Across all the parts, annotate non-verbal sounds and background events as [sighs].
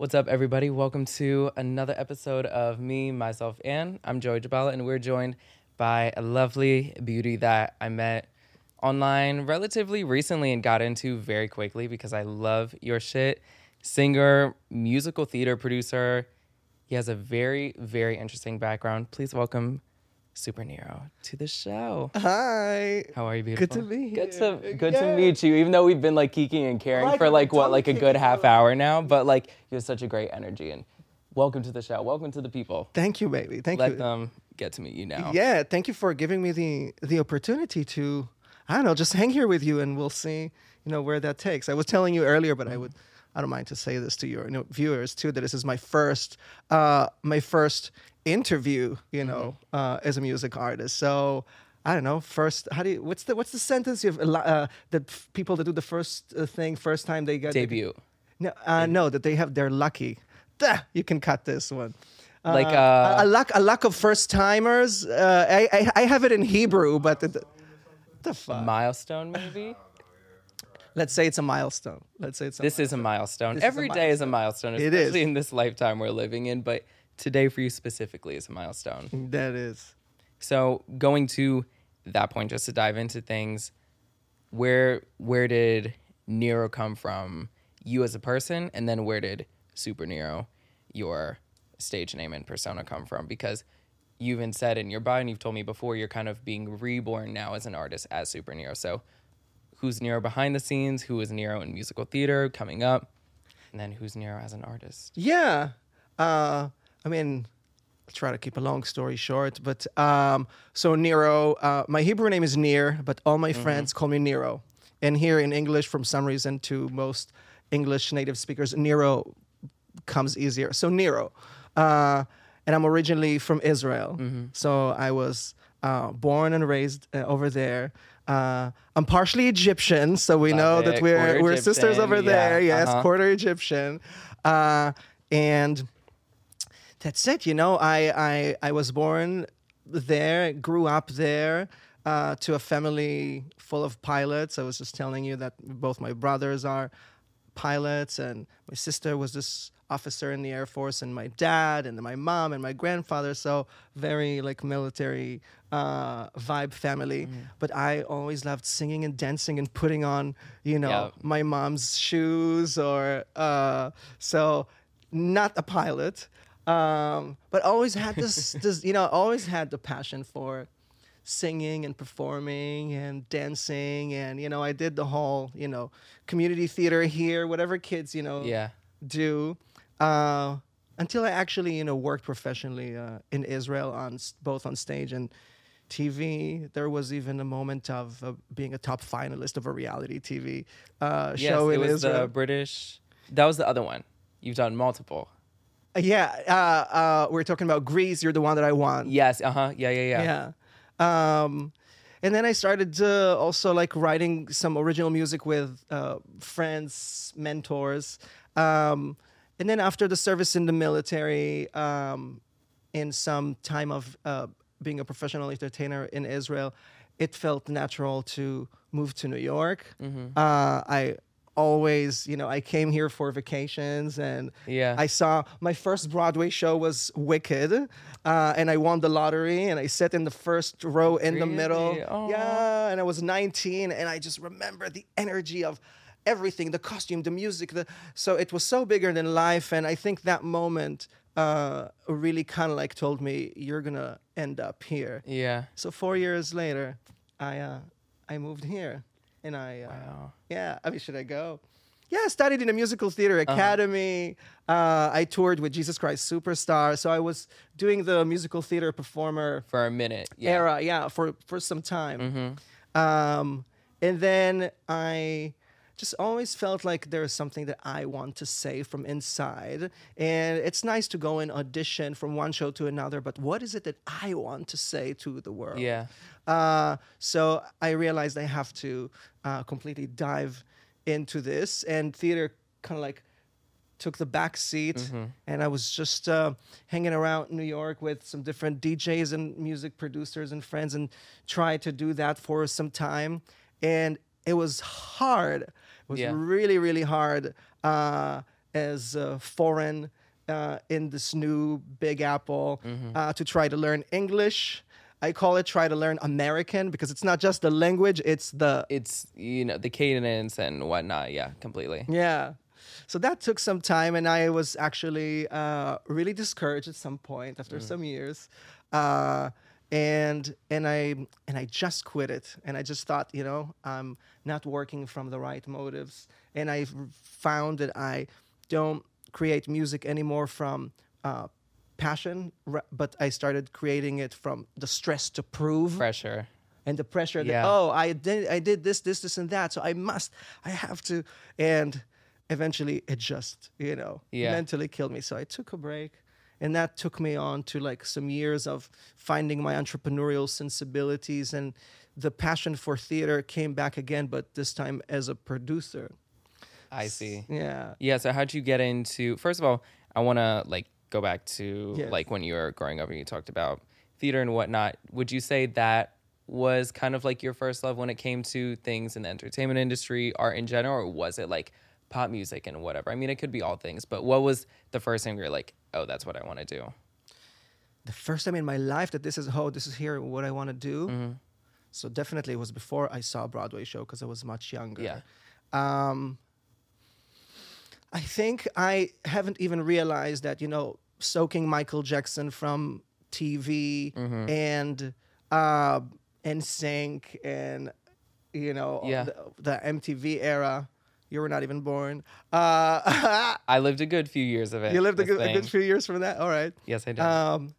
What's up, everybody? Welcome to another episode of Me, Myself, and I'm Joey Jabala, and we're joined by a lovely beauty that I met online relatively recently and got into very quickly because I love your shit. Singer, musical theater producer. He has a very, very interesting background. Please welcome Super Niro to the show. Hi. How are you, beautiful? Good to be here. Good to good Yeah. to meet you. Even though we've been like geeking and caring Like for like what like a good half hour now, but like you have such a great energy and welcome to the show. Welcome to the people. Thank you, baby. Thank Let you. Let them get to meet you now. Yeah, thank you for giving me the the opportunity to I don't know, just hang here with you and we'll see, you know, where that takes. I was telling you earlier, but I would I don't mind to say this to your you know, viewers too that this is my first uh my first interview, you know, Mm-hmm. uh as a music artist. So I don't know. First, how do you? What's the what's the sentence you have? Uh, that f- people that do the first uh, thing, first time they get Debut. No, uh, no, that they have. They're lucky. Duh, you can cut this one. Like, a- uh, a, luck, a luck of first timers. Uh, I, I, I have it in Hebrew, but the, the fuck. Milestone maybe? Let's say it's a milestone. Let's say it's. A This is a milestone. This is a Every day is a milestone, It is. especially in this lifetime we're living in, but today for you specifically is a milestone. That is. So going to that point, just to dive into things, where where did Niro come from, you as a person, and then where did Super Niro, your stage name and persona, come from? Because you even said in your bio, and you've told me before, you're kind of being reborn now as an artist as Super Niro. So who's Niro behind the scenes? Who is Niro in musical theater coming up? And then who's Niro as an artist? Yeah. Uh, I mean, I'll try to keep a long story short. But um, so Niro, uh, my Hebrew name is Nir, but all my friends call me Niro. And here in English, from some reason, to most English native speakers, Niro comes easier. So Nero. Uh, and I'm originally from Israel. So I was uh, born and raised uh, over there. Uh, I'm partially Egyptian, so we Love know it. that we're, Quarter we're sisters over yeah, there. Yes, uh-huh. quarter Egyptian. Uh, and that's it. You know, I I I was born there, grew up there. Uh, to a family full of pilots. I was just telling you that both my brothers are pilots, and my sister was this officer in the Air Force, and my dad, and my mom, and my grandfather. So very like military uh, vibe family. But I always loved singing and dancing and putting on, you know, Yeah. my mom's shoes or uh, so not a pilot um, but always had this, this you know always had the passion for singing and performing and dancing and you know i did the whole you know community theater here whatever kids you know Yeah. do uh, until i actually you know worked professionally uh, in israel on both on stage and TV. There was even a moment of uh, being a top finalist of a reality TV uh, Yes, show it was Israel. the British. That was the other one. You've done multiple. Yeah, uh, uh, we're talking about Grease. You're the one that I want. Yes. Uh huh. Yeah. Yeah. Yeah. Yeah. Um, and then I started uh, also like writing some original music with uh, friends, mentors. Um, and then after the service in the military, um, in some time of uh, being a professional entertainer in Israel, it felt natural to move to New York. Mm-hmm. Uh, I always, you know, I came here for vacations and Yeah. I saw my first Broadway show was Wicked, uh, and I won the lottery, and I sat in the first row in the middle. Really? Aw. Yeah, and I was 19, and I just remember the energy of everything, the costume, the music. The so it was so bigger than life, and I think that moment uh, really kind of like told me you're gonna end up here. Yeah. So four years later, I uh, I moved here, and I uh, Wow. yeah. I mean, should I go? Yeah, I studied in a musical theater Uh-huh. academy. uh I toured with Jesus Christ Superstar, so I was doing the musical theater performer For a minute. Yeah. Mm-hmm. era, yeah, for for some time. Um, and then I just always felt like there's something that I want to say from inside. And it's nice to go and audition from one show to another, but what is it that I want to say to the world? Yeah. Uh, so I realized I have to uh, completely dive into this, and theater kind of like took the back seat, Mm-hmm. and I was just uh, hanging around New York with some different DJs and music producers and friends, and tried to do that for some time, and it was hard. It was Yeah. really, really hard. Uh, as uh, foreign uh, in this new Big Apple uh, to try to learn English. I call it try to learn American because it's not just the language; it's the It's you know the cadence and whatnot. Yeah, completely. yeah. So that took some time, and I was actually uh, really discouraged at some point after some years, uh, and and I and I just quit it, and I just thought, you know, I'm not working from the right motives, and I found that I don't create music anymore from uh, passion, but I started creating it from the stress to prove Pressure. and the pressure that Yeah. oh I did I did this this this and that so I must I have to and eventually it just you know Yeah. mentally killed me so I took a break and that took me on to like some years of finding my entrepreneurial sensibilities and the passion for theater came back again but this time as a producer I see. yeah Yeah. So how'd you get into? First of all, I want to like go back to Yes. like when you were growing up and you talked about theater and whatnot. Would you say that was kind of like your first love when it came to things in the entertainment industry, art in general, or was it like pop music and whatever? I mean, it could be all things, but what was the first thing where you're like, oh, that's what I want to do? the first time in my life that this is oh this is here what I want to do Mm-hmm. so definitely it was before I saw a Broadway show because I was much younger Yeah. um, I think I haven't even realized that you know soaking Michael Jackson from TV Mm-hmm. and uh, NSYNC and you know Yeah. the, the MTV era. You were not even born. Uh, [laughs] I lived a good few years of it. you lived a good, a good few years from that. All right. Yes, I did. Um,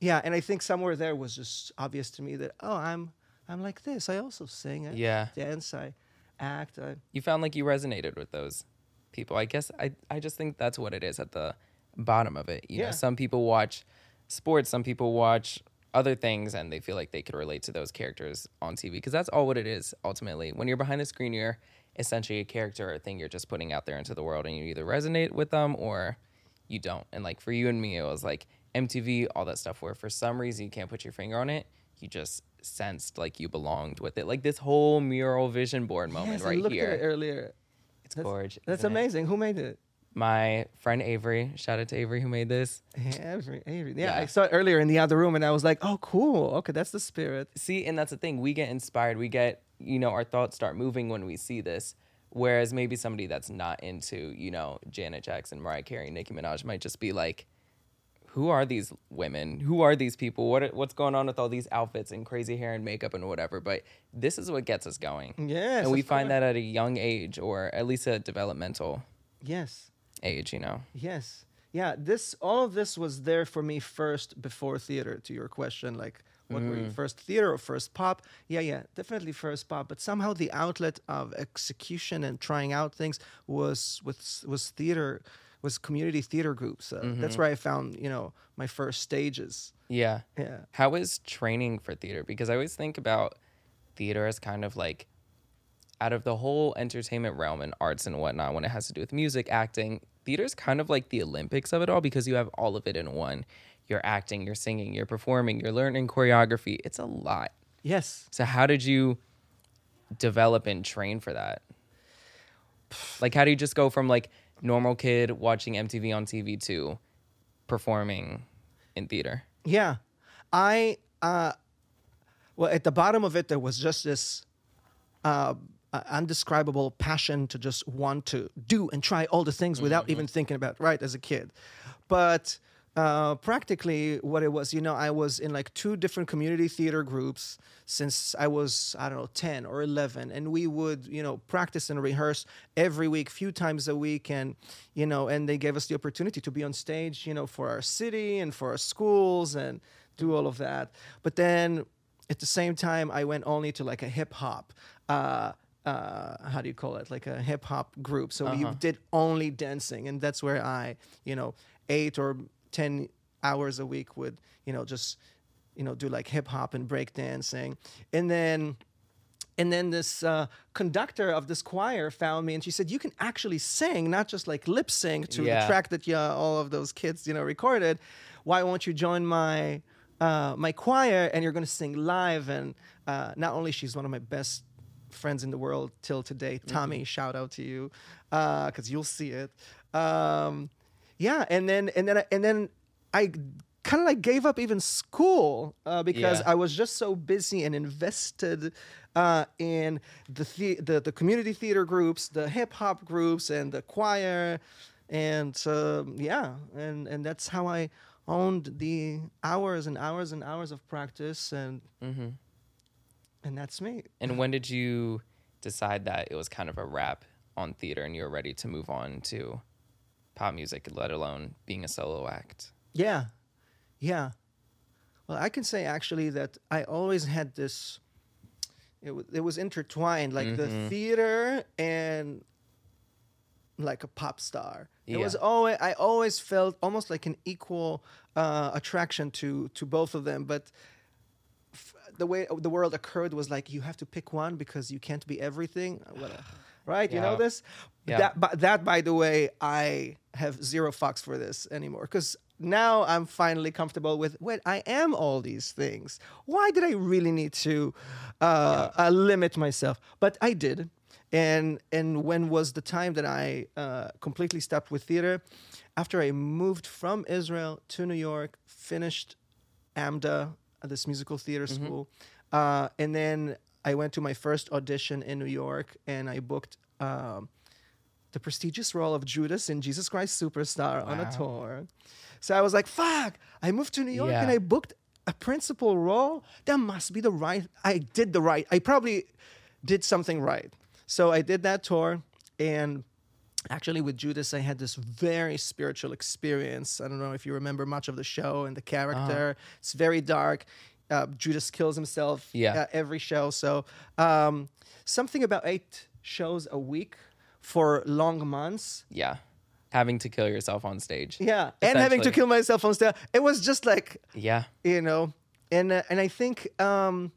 yeah, and I think somewhere there was just obvious to me that oh, I'm I'm like this. I also sing. I Yeah. dance. I act. I, you found like you resonated with those people. I guess I, I just think that's what it is at the bottom of it. You Yeah. know, some people watch sports, some people watch other things and they feel like they could relate to those characters on TV because that's all what it is ultimately. When you're behind the screen, you're essentially a character or a thing you're just putting out there into the world and you either resonate with them or you don't. And like for you and me, it was like MTV, all that stuff where for some reason you can't put your finger on it. You just sensed like you belonged with it. Like this whole mural vision board moment yes, I right looked here. at it earlier. It's That's- gorgeous. That's isn't it? amazing. Who made it? My friend Avery, shout out to Avery who made this. [laughs] Avery. Avery. Yeah, Yeah. I saw it earlier in the other room, and I was like, "Oh, cool. Okay, that's the spirit." See, and that's the thing. We get inspired. We get, you know, our thoughts start moving when we see this. Whereas maybe somebody that's not into, you know, Janet Jackson, Mariah Carey, Nicki Minaj might just be like, who are these women? Who are these people? What what's going on with all these outfits and crazy hair and makeup and whatever? But this is what gets us going. Yes, and we find that at a young age or at least a developmental Yes. age, you know. Yes. Yeah, this all of this was there for me first before theater to your question like what were you mm. first theater or first pop? Yeah, yeah, definitely first pop, but somehow the outlet of execution and trying out things was with was theater was community theater groups. Uh, That's where I found, you know, my first stages. Yeah. Yeah. How is training for theater? Because I always think about theater as kind of like out of the whole entertainment realm and arts and whatnot, when it has to do with music, acting, theater is kind of like the Olympics of it all because you have all of it in one. You're acting, you're singing, you're performing, you're learning choreography. It's a lot. Yes. So how did you develop and train for that? Like how do you just go from like normal kid watching MTV on TV to performing in theater? Yeah. I uh well at the bottom of it there was just this uh uh, undescribable passion to just want to do and try all the things without even thinking about right as a kid. But uh, practically what it was, you know, I was in like two different community theater groups since I was, I don't know, 10 or 11. And we would, you know, practice and rehearse every week, few times a week. And, you know, and they gave us the opportunity to be on stage, you know, for our city and for our schools and do all of that. But then at the same time, I went only to like a hip hop. Uh, uh, how do you call it? Like a hip hop group. So we did only dancing, and that's where I, you know, ate or ten hours a week would, you know, just, you know, do like hip hop and break dancing, and then and then this uh, conductor of this choir found me and she said you can actually sing not just like lip sync to Yeah. the track that you, all of those kids you know recorded. Why won't you join my uh, my choir and you're going to sing live? And uh, not only she's one of my best friends in the world till today tommy shout out to you because you'll see it. Um, yeah, and then and then I- and then I kind of like gave up even school uh, because Yeah. I was just so busy and invested uh, in the, the the the community theater groups, the hip hop groups, and the choir, and um, yeah, and and that's how I owned the hours and hours and hours of practice, and hmm and that's me. And when did you decide that it was kind of a wrap on theater and you were ready to move on to pop music, let alone being a solo act? Yeah, yeah. Well, I can say actually that I always had this. It, w- it was intertwined, like the Mhm. theater and like a pop star. It was always I always felt almost like an equal uh, attraction to to both of them, but. f- The way the world occurred was like you have to pick one because you can't be everything. [sighs] Right? You know this? Yeah. That, but that, by the way, I have zero fucks for this anymore because now I'm finally comfortable with. Wait, I am all these things. Why did I really need to uh, uh, limit myself? But I did, and and when was the time that I uh, completely stopped with theater? After I moved from Israel to New York, finished AMDA, this musical theater school, uh, and then I went to my first audition in New York, and I booked um, the prestigious role of Judas in Jesus Christ Superstar on a tour. So I was like, "Fuck!" I moved to New York and I booked a principal role. That must be the right. I did the right. I probably did something right. So I did that tour, and actually with Judas, I had this very spiritual experience. I don't know if you remember much of the show and the character. It's very dark. Uh, Judas kills himself Yeah. uh, every show. So um, something about eight shows a week for long months. Yeah. Having to kill yourself on stage. Yeah, and having to kill myself on stage. It was just like Yeah. you know, and uh, and I think um,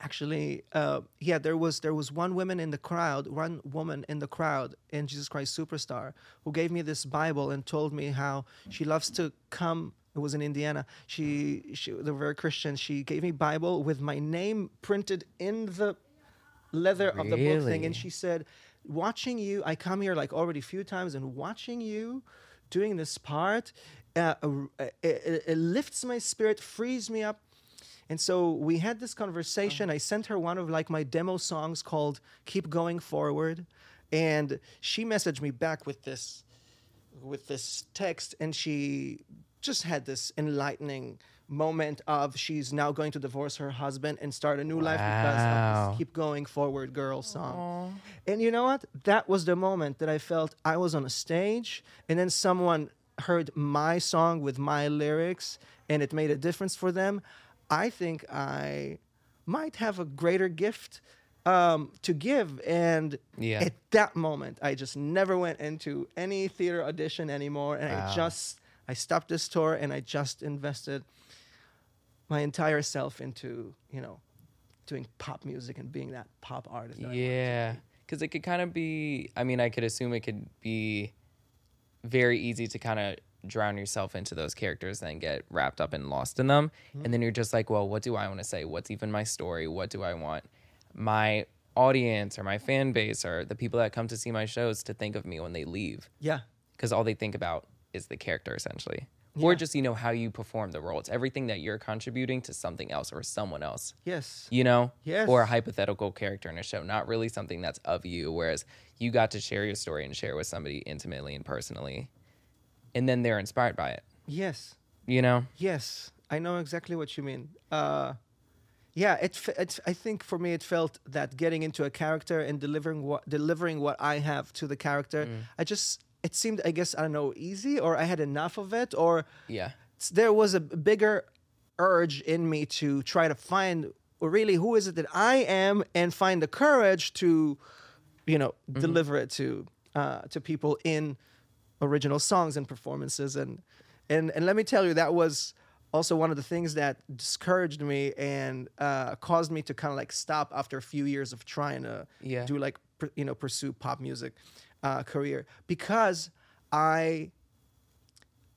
actually, uh, yeah, there was there was one woman in the crowd, one woman in the crowd in Jesus Christ Superstar who gave me this Bible and told me how she loves to come. It was in Indiana. She she they were very Christian. She gave me Bible with my name printed in the leather of the book thing, and she said, "Watching you, I come here like already a few times, and watching you doing this part, uh, uh, it, it- it lifts my spirit, frees me up." And so we had this conversation. I sent her one of like my demo songs called "Keep Going Forward," and she messaged me back with this with this text and she just had this enlightening moment of she's now going to divorce her husband and start a new life because of this keep going forward girl song. And you know what? That was the moment that i felt i was on a stage and then someone heard my song with my lyrics and it made a difference for them. I think i might have a greater gift um, to give. And Yeah. at that moment i just never went into any theater audition anymore. And Wow. i just i stopped this tour and i just invested my entire self into you know doing pop music and being that pop artist that I wanted to Yeah. Because it could kind of be, I mean, I could assume it could be very easy to kind of drown yourself into those characters and get wrapped up and lost in them. Mm-hmm. And then you're just like, well, what do I want to say? What's even my story? What do I want my audience or my fan base or the people that come to see my shows to think of me when they leave? yeah Because all they think about is the character essentially. Or just, you know, how you perform the role. It's everything that you're contributing to something else or someone else yes you know Yes. or a hypothetical character in a show not really something that's of you whereas you got to share your story and share with somebody intimately and personally and then they're inspired by it yes you know Yes, I know exactly what you mean. Uh, yeah, it, it. I think for me, it felt that getting into a character and delivering what delivering what I have to the character. I just it seemed, I guess, I don't know, easy, or I had enough of it, or yeah. there was a bigger urge in me to try to find really who is it that I am and find the courage to, you know, deliver it to uh, to people in original songs and performances. And and and let me tell you that was also one of the things that discouraged me and uh, caused me to kind of like stop after a few years of trying to Yeah. do like pr- you know pursue pop music uh, career because I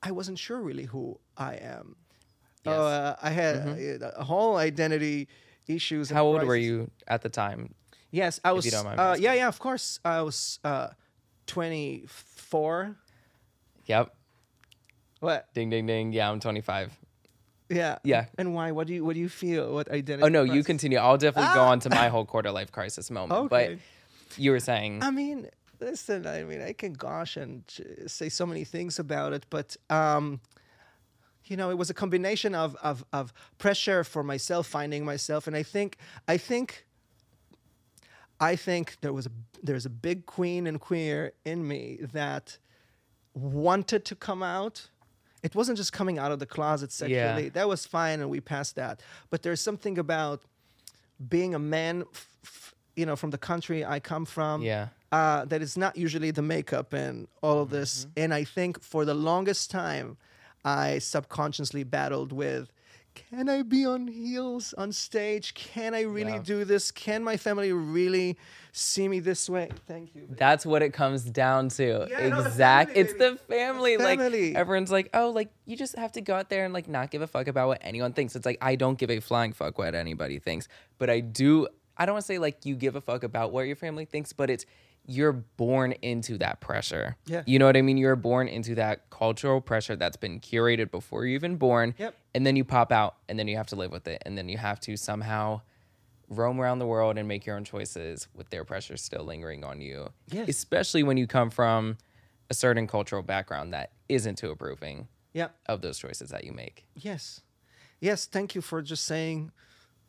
I wasn't sure really who I am. Yes. Uh, I had uh, a whole identity issues. how old were you at the time Yes, I was. you don't mind uh, yeah, yeah, of course. I was uh, 24. Yep. What? Ding ding ding. Yeah, I'm 25. Yeah. Yeah. And why? What do you What do you feel? What identity? Oh no, you continue. I'll definitely go Ah! on to my whole quarter life crisis moment. [laughs] Okay. But you were saying I mean, listen. I mean, I can gosh and say so many things about it, but um, you know, it was a combination of of of pressure for myself, finding myself, and I think I think. I think there was a there's a big queen and queer in me that wanted to come out. It wasn't just coming out of the closet sexually. That was fine, and we passed that. But there's something about being a man, f- f- you know, from the country I come from. Yeah. Uh, that is not usually the makeup and all of this. Mm-hmm. And I think for the longest time, I subconsciously battled with. Can I be on heels on stage? Can I really Yeah. do this? Can my family really see me this way? Thank you. That's what it comes down to. Yeah, no, the family, it's the family. The family. Like everyone's like, oh, like you just have to go out there and like not give a fuck about what anyone thinks. It's like I don't give a flying fuck what anybody thinks, but I do. I don't want to say like you give a fuck about what your family thinks, but it's you're born into that pressure. Yeah. You know what I mean? You're born into that cultural pressure that's been curated before you're even born. Yep. And then you pop out and then you have to live with it. And then you have to somehow roam around the world and make your own choices with their pressure still lingering on you. Yes. Especially when you come from a certain cultural background that isn't too approving Yeah. of those choices that you make. Yes. Yes. Thank you for just saying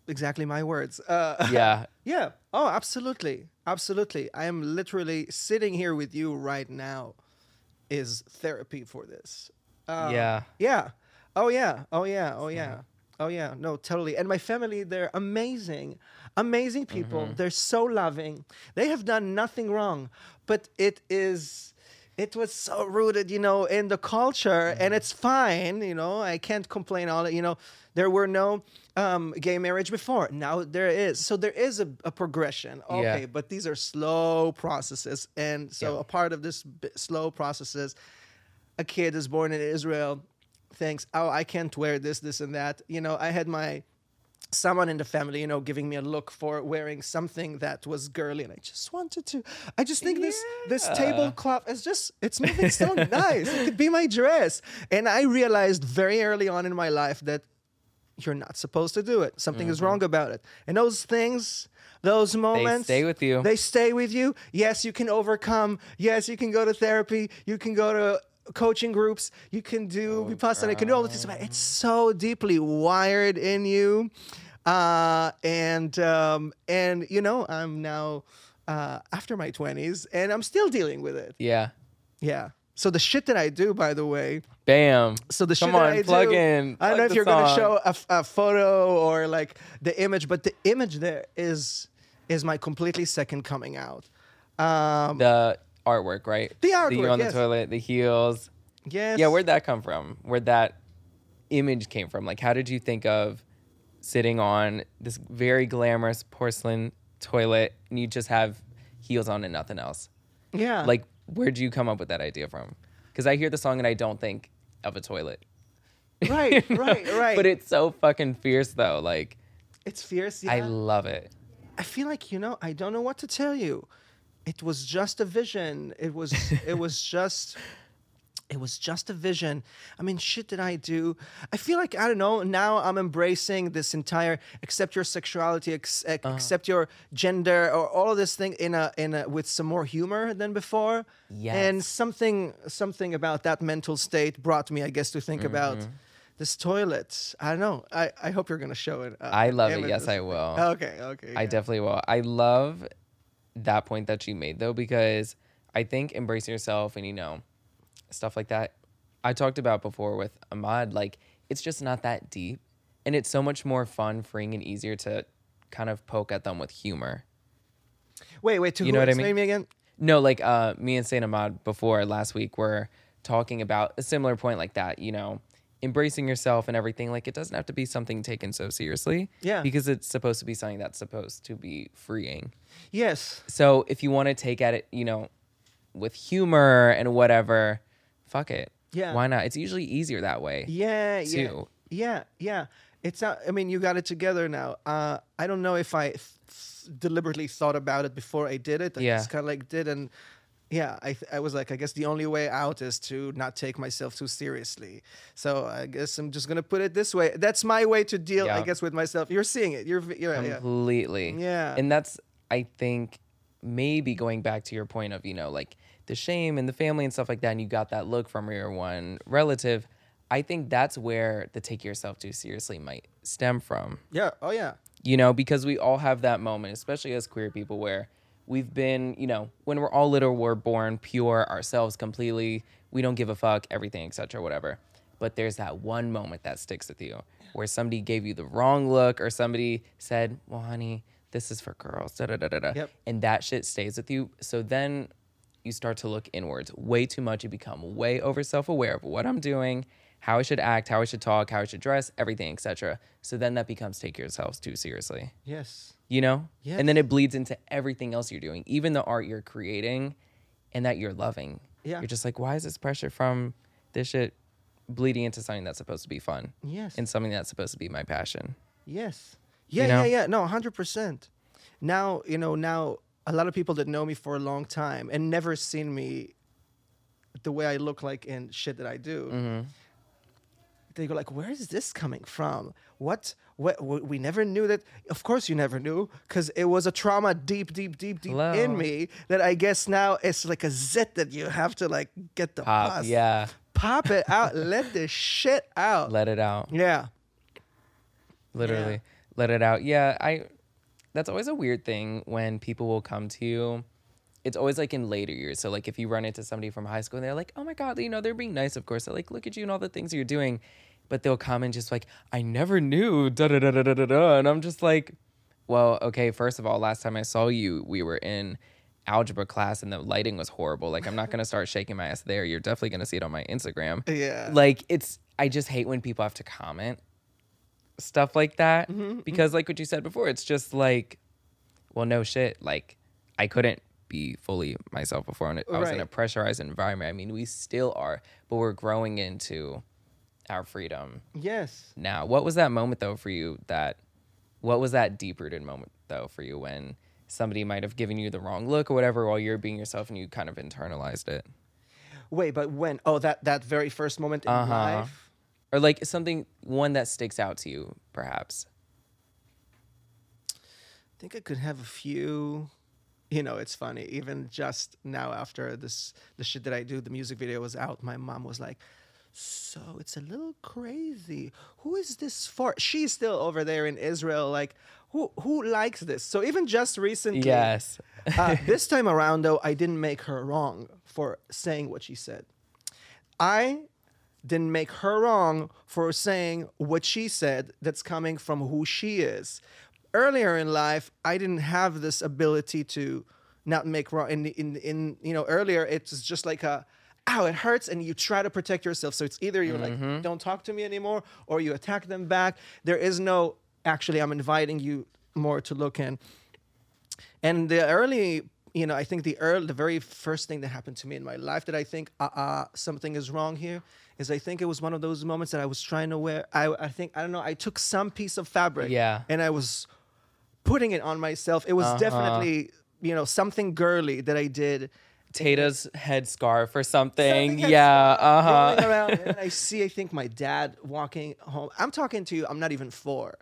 exactly my words. Uh, [laughs] Yeah. yeah. Oh, absolutely. Absolutely. I am literally sitting here with you right now is therapy for this. Uh, yeah. Yeah. Oh, yeah. Oh, yeah. Oh, yeah. Oh, yeah. No, totally. And my family, they're amazing. Amazing people. Mm-hmm. They're so loving. They have done nothing wrong, but it is. It was so rooted, you know, in the culture, Mm-hmm. and it's fine, you know. I can't complain. All that, you know, there were no um, gay marriage before. Now there is, so there is a, a progression. Okay, Yeah. but these are slow processes, and so Yeah. a part of this b- slow processes a kid is born in Israel thinks, oh, I can't wear this, this, and that. You know, I had my someone in the family, you know, giving me a look for wearing something that was girly, and I just wanted to. I just think this this tablecloth is just it's [laughs] moving so nice. It could be my dress, and I realized very early on in my life that you're not supposed to do it. Something is mm-hmm. wrong about it, and those things. Those moments they stay with you. They stay with you. Yes, you can overcome. Yes, you can go to therapy. You can go to coaching groups. You can do vipassana. You can do all this. But it's so deeply wired in you. Uh, and um, and you know, I'm now uh, after my 20s, and I'm still dealing with it. Yeah. Yeah. So the shit that I do, by the way, Bam. so the Come shit that on, I plug do, in. I don't know if you're going to song. show a photo or like the image, but the image there is is my completely second coming out. Um, the artwork, right? The you artwork, on yes. the toilet, the heels. yes. Yeah, where'd that come from? Where'd that image came from? Like, how did you think of sitting on this very glamorous porcelain toilet and you just have heels on and nothing else? Yeah. Like, where'd you come up with that idea from? Because I hear the song and I don't think of a toilet. right, You [laughs] know? right, right. But it's so fucking fierce, though. Like, it's fierce. Yeah. I love it. I feel like you know. I don't know what to tell you. It was just a vision. It was. it was [laughs] just. It was just a vision. I mean, shit did I do? I feel like I don't know. Now I'm embracing this entire accept your sexuality, ex- Uh-huh. accept your gender, or all of this thing in a in a with some more humor than before. Yes. And something something about that mental state brought me, I guess, to think about Mm-hmm. this toilet. I don't know. I, I hope you're gonna show it. Uh, I love it. Yes, I will. Okay. Okay. I yeah. definitely will. I love that point that you made though, because I think embracing yourself and you know, stuff like that. I talked about before with Ahmad, like it's just not that deep. And it's so much more fun, freeing, and easier to kind of poke at them with humor. Wait, wait. To You who? know what I mean? me again. No, like uh, me and Saint Ahmad before last week were talking about a similar point like that, you know, embracing yourself and everything. Like it doesn't have to be something taken so seriously. Yeah. Because it's supposed to be something that's supposed to be freeing. Yes. So if you want to take at it, you know, with humor and whatever, fuck it. Yeah. Why not? It's usually easier that way. Yeah. Yeah. Too. Yeah. Yeah. It's not. I mean, you got it together now. Uh, I don't know if I th- th- deliberately thought about it before I did it. I Yeah. just kind of like did, and yeah, I, th- I was like, I guess the only way out is to not take myself too seriously. So I guess I'm just gonna put it this way. That's my way to deal, I guess, with myself. You're seeing it. You're, you're yeah. completely. Yeah. And that's I think maybe going back to your point of, you know, like the shame and the family and stuff like that, and you got that look from your one relative. I think that's where the take yourself too seriously might stem from. yeah. Oh yeah. You know, because we all have that moment, especially as queer people, where we've been, you know, when we're all little, we're born pure ourselves completely. We don't give a fuck, everything, etc., whatever. But there's that one moment that sticks with you where somebody gave you the wrong look or somebody said, well, honey, this is for girls, da da da da da. Yep. And that shit stays with you. So then you start to look inwards way too much. You become way over self aware of what I'm doing, how I should act, how I should talk, how I should dress, everything, etc. So then that becomes take yourselves too seriously Yes. You know? And then it bleeds into everything else you're doing, even the art you're creating and that you're loving. Yeah. You're just like, why is this pressure from this shit bleeding into something that's supposed to be fun Yes. and something that's supposed to be my passion? Yes. Yeah, know? yeah, yeah. No, hundred percent. Now, you know, now a lot of people that know me for a long time and never seen me the way I look like and shit that I do. Mm-hmm. They go like, "Where is this coming from? What? What? we never knew that. Of course, you never knew, because it was a trauma deep, deep, deep, deep Hello. in me that I guess now it's like a zit that you have to like get the Pop, pus, yeah. pop it [laughs] out, let this shit out. Let it out. yeah, Literally. Yeah. Let it out. Yeah, I that's always a weird thing when people will come to you. It's always like in later years. So like if you run into somebody from high school and they're like, "Oh my god, you know, they're being nice, of course. They're like, "Look at you and all the things you're doing." But they'll come and just like, "I never knew." Da da da da da da. And I'm just like, "Well, okay, first of all, last time I saw you, we were in algebra class and the lighting was horrible. Like I'm not going to start shaking my ass there. You're definitely going to see it on my Instagram." [laughs] yeah. like it's i just hate when people have to comment stuff like that mm-hmm, mm-hmm. because like what you said before it's just like well no shit like i couldn't be fully myself before i was in a pressurized environment i mean we still are but we're growing into our freedom yes. now what was that moment though for you that what was that deep rooted moment though for you when somebody might have given you the wrong look or whatever while you're being yourself and you kind of internalized it Wait, but when? Oh, that that very first moment in Uh-huh. life. or like something one that sticks out to you perhaps I think I could have a few. You know, it's funny. Even just now, after this, the shit that I do, the music video was out. My mom was like, "So it's a little crazy. Who is this for?" She's still over there in Israel. Like, who who likes this? So even just recently, yes uh, [laughs] this time around, though, I didn't make her wrong for saying what she said. I didn't make her wrong for saying what she said that's coming from who she is. Earlier in life, I didn't have this ability to not make wrong. In, in, in you know, earlier, it's just like a, ow, it hurts, and you try to protect yourself. So it's either you're like, don't talk to me anymore, or you attack them back. There is no, actually, I'm inviting you more to look in. And the early, you know, I think the early, the very first thing that happened to me in my life that I think, uh, uh something is wrong here, is I think it was one of those moments that I was trying to wear. I, I think I don't know. I took some piece of fabric, Yeah. and I was putting it on myself. It was Uh-huh. definitely, you know, something girly that I did. Tata's headscarf or something. Something yeah. Uh huh. around, and I [laughs] see, I think my dad walking home. I'm talking to you. I'm not even four.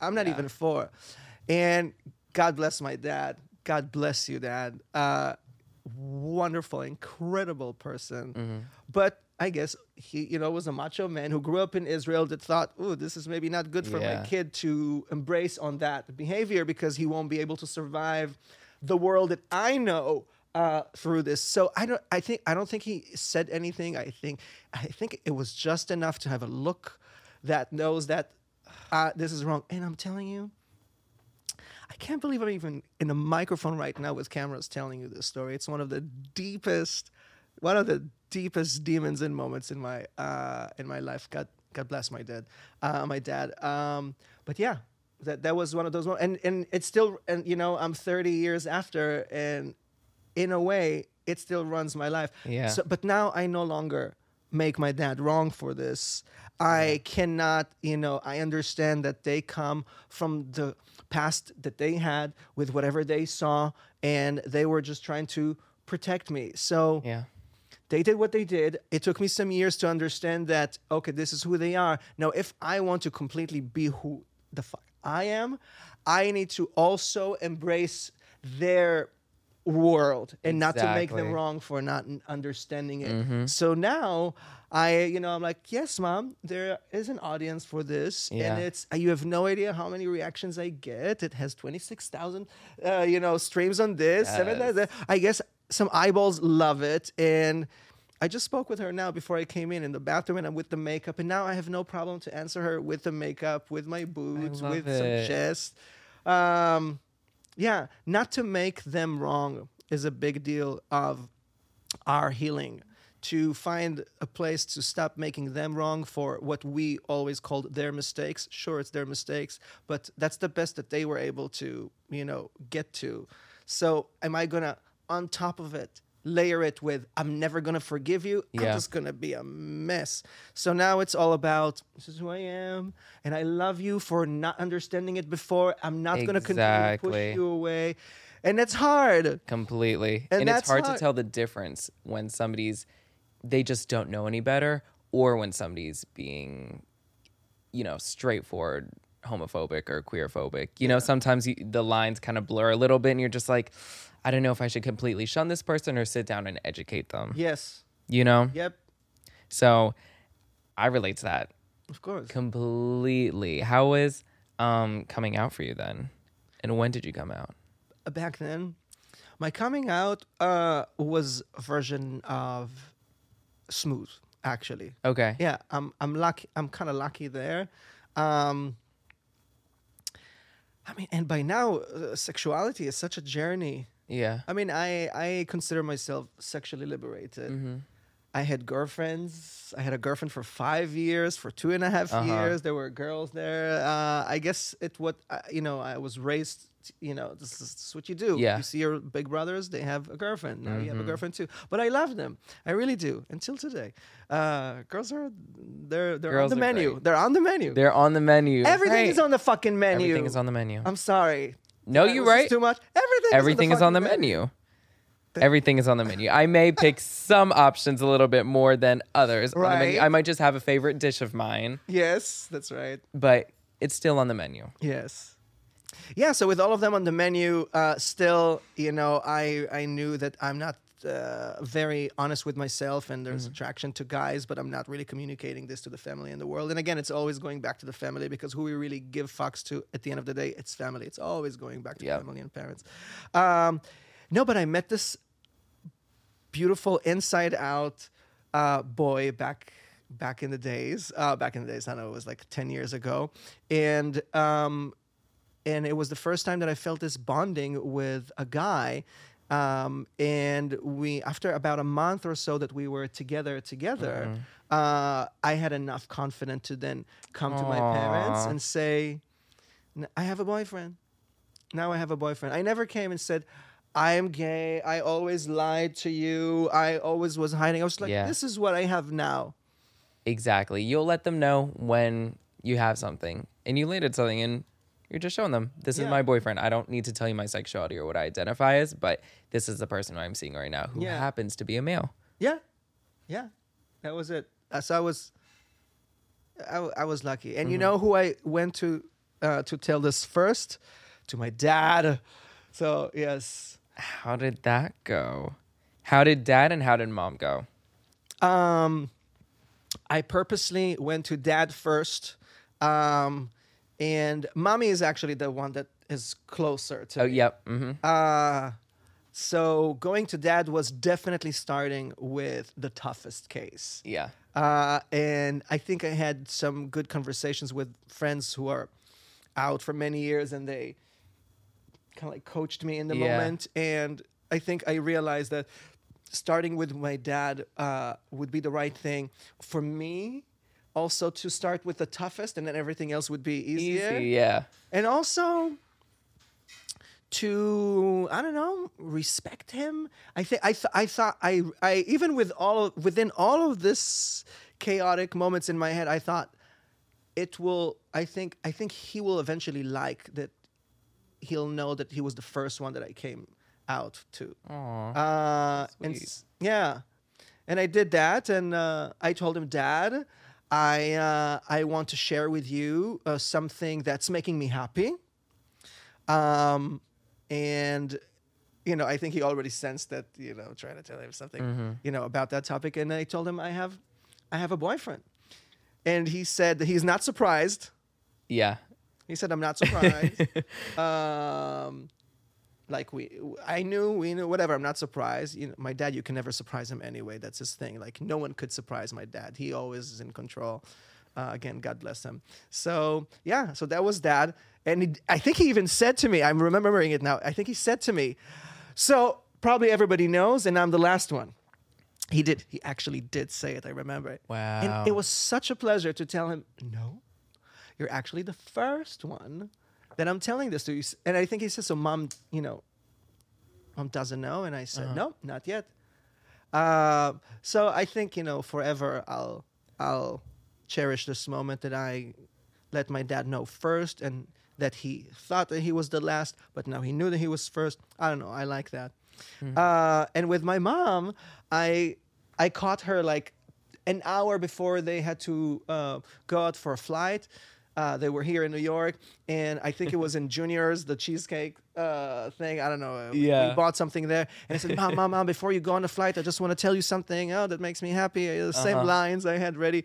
I'm not Yeah. even four. And God bless my dad. God bless you, Dad. Uh, wonderful, incredible person. Mm-hmm. But I guess he, you know, was a macho man who grew up in Israel that thought, "Ooh, this is maybe not good for Yeah. my kid to embrace on that behavior because he won't be able to survive the world that I know." Uh, through this, so I don't. I think I don't think he said anything. I think I think it was just enough to have a look that knows that uh, this is wrong. And I'm telling you, I can't believe I'm even in a microphone right now with cameras telling you this story. It's one of the deepest, one of the deepest demons and moments in my uh, in my life. God, God bless my dad, uh, my dad. Um, but yeah, that that was one of those moments, and and it's still, and you know, I'm 30 years after, and in a way, it still runs my life. Yeah. So, but now I no longer make my dad wrong for this. I cannot, you know, I understand that they come from the past that they had with whatever they saw, and they were just trying to protect me. So Yeah. they did what they did. It took me some years to understand that, okay, this is who they are. Now, if I want to completely be who the fuck I am, I need to also embrace their world and not to make them wrong for not understanding it. So now I, you know, I'm like, yes, mom, there is an audience for this, Yeah. and it's you have no idea how many reactions I get. It has twenty six thousand, uh, you know, streams on this. Yes. I guess some eyeballs love it, and I just spoke with her now before I came in in the bathroom, and I'm with the makeup, and now I have no problem to answer her with the makeup, with my boots, with it. some chest. Um, yeah, not to make them wrong is a big deal of our healing. To find a place to stop making them wrong for what we always called their mistakes. Sure, it's their mistakes, but that's the best that they were able to, you know, get to. So, am I gonna, on top of it, layer it with "I'm never gonna forgive you"? I'm just gonna be a mess. So now it's all about this is who I am, and I love you for not understanding it before. I'm not gonna continue to push you away, and it's hard. completely And and, it's hard hard. to tell the difference when somebody's they just don't know any better or when somebody's being you know straightforward homophobic or queerphobic you know sometimes you, the lines kind of blur a little bit and you're just like i don't know if i should completely shun this person or sit down and educate them. Yes. you know? Yep. so i relate to that. Of course. completely. How was um coming out for you then? And when did you come out? Back then? My coming out uh was a version of smooth actually. Okay. Yeah i'm i'm lucky i'm kind of lucky there. Um i mean and by now uh, sexuality is such a journey yeah i mean i i consider myself sexually liberated Mm-hmm. I had girlfriends. I had a girlfriend for five years, for two and a half Uh-huh. years. There were girls there. Uh, I guess it what uh, you know. I was raised. You know, this is, this is what you do. Yeah. You see your big brothers; they have a girlfriend. Now you have a Mhm. girlfriend too. But I love them. I really do. Until today, uh, girls are they're they're Girls on the menu. great. They're on the menu. they're on the menu Everything Right. is on the fucking menu. Everything is on the menu. I'm sorry. No, you're right. Too much. Everything. Everything is on the fucking menu. Everything is on the menu. I may pick [laughs] some options a little bit more than others. menu. Right. I might just have a favorite dish of mine, Yes, that's right. but it's still on the menu. Yes. Yeah, so with all of them on the menu, uh, still, you know, I I knew that I'm not uh, very honest with myself, and there's Mm-hmm. attraction to guys, but I'm not really communicating this to the family and the world. And again, it's always going back to the family because who we really give fucks to at the end of the day, it's family. It's always going back to family and parents. Um, no, but I met this beautiful inside out uh, boy back back in the days uh, back in the days i know it was like 10 years ago and um, and it was the first time that i felt this bonding with a guy um, and we after about a month or so that we were together together uh, i had enough confidence to then come to my parents and say i have a boyfriend now I have a boyfriend. I never came and said, I am gay. I always lied to you. I always was hiding. I was like, Yeah. this is what I have now. Exactly. You'll let them know when you have something and you landed something and you're just showing them this Yeah. is my boyfriend. I don't need to tell you my sexuality or what I identify as, but this is the person I'm seeing right now who Yeah. happens to be a male. Yeah. Yeah. That was it. Uh, So I was, I, I was lucky. And you Mm-hmm. know who I went to, uh, to tell this first? To my dad. So yes. How did that go? How did dad and how did mom go? Um, I purposely went to dad first. Um, and mommy is actually the one that is closer to Oh, me. yep. hmm Uh, so going to dad was definitely starting with the toughest case. Yeah. Uh, and I think I had some good conversations with friends who are out for many years and they kind of like coached me in the Yeah. moment. And I think I realized that starting with my dad uh, would be the right thing for me. Also, to start with the toughest, and then everything else would be easier Easy. Yeah. and also to I don't know respect him. I think I th- I thought I I even with all of, within all of this chaotic moments in my head, I thought it will. I think I think he will eventually like that. He'll know that he was the first one that I came out to. Aw. Uh, and yeah, and I did that, and uh, I told him, Dad, I uh, I want to share with you uh, something that's making me happy. Um, and you know, I think he already sensed that you know, trying to tell him something, Mm-hmm. you know, about that topic, and I told him I have, I have a boyfriend, and he said that he's not surprised. yeah. He said, "I'm not surprised." [laughs] um, like we, I knew, we knew, whatever. I'm not surprised. You know, my dad, you can never surprise him anyway. That's his thing. Like no one could surprise my dad. He always is in control. Uh, again, God bless him. So yeah, so that was dad, and he, I think he even said to me, I'm remembering it now. I think he said to me, "So probably everybody knows, and I'm the last one." He did. He actually did say it. I remember it. Wow. And it was such a pleasure to tell him, no, you're actually the first one that I'm telling this to. You. And I think he said, so mom, you know, mom doesn't know. And I said, no, not yet. Uh, so I think, you know, forever I'll, I'll cherish this moment that I let my dad know first and that he thought that he was the last, but now he knew that he was first. I don't know. I like that. Uh, and with my mom, I I caught her like an hour before they had to uh, go out for a flight. Uh, they were here in New York, and I think it was in Junior's, the cheesecake uh, thing. I don't know. We- Yeah. We bought something there, and I said, "Mom, mom, mom, before you go on the flight, I just want to tell you something. Oh, that makes me happy. The same Uh-huh. lines I had ready,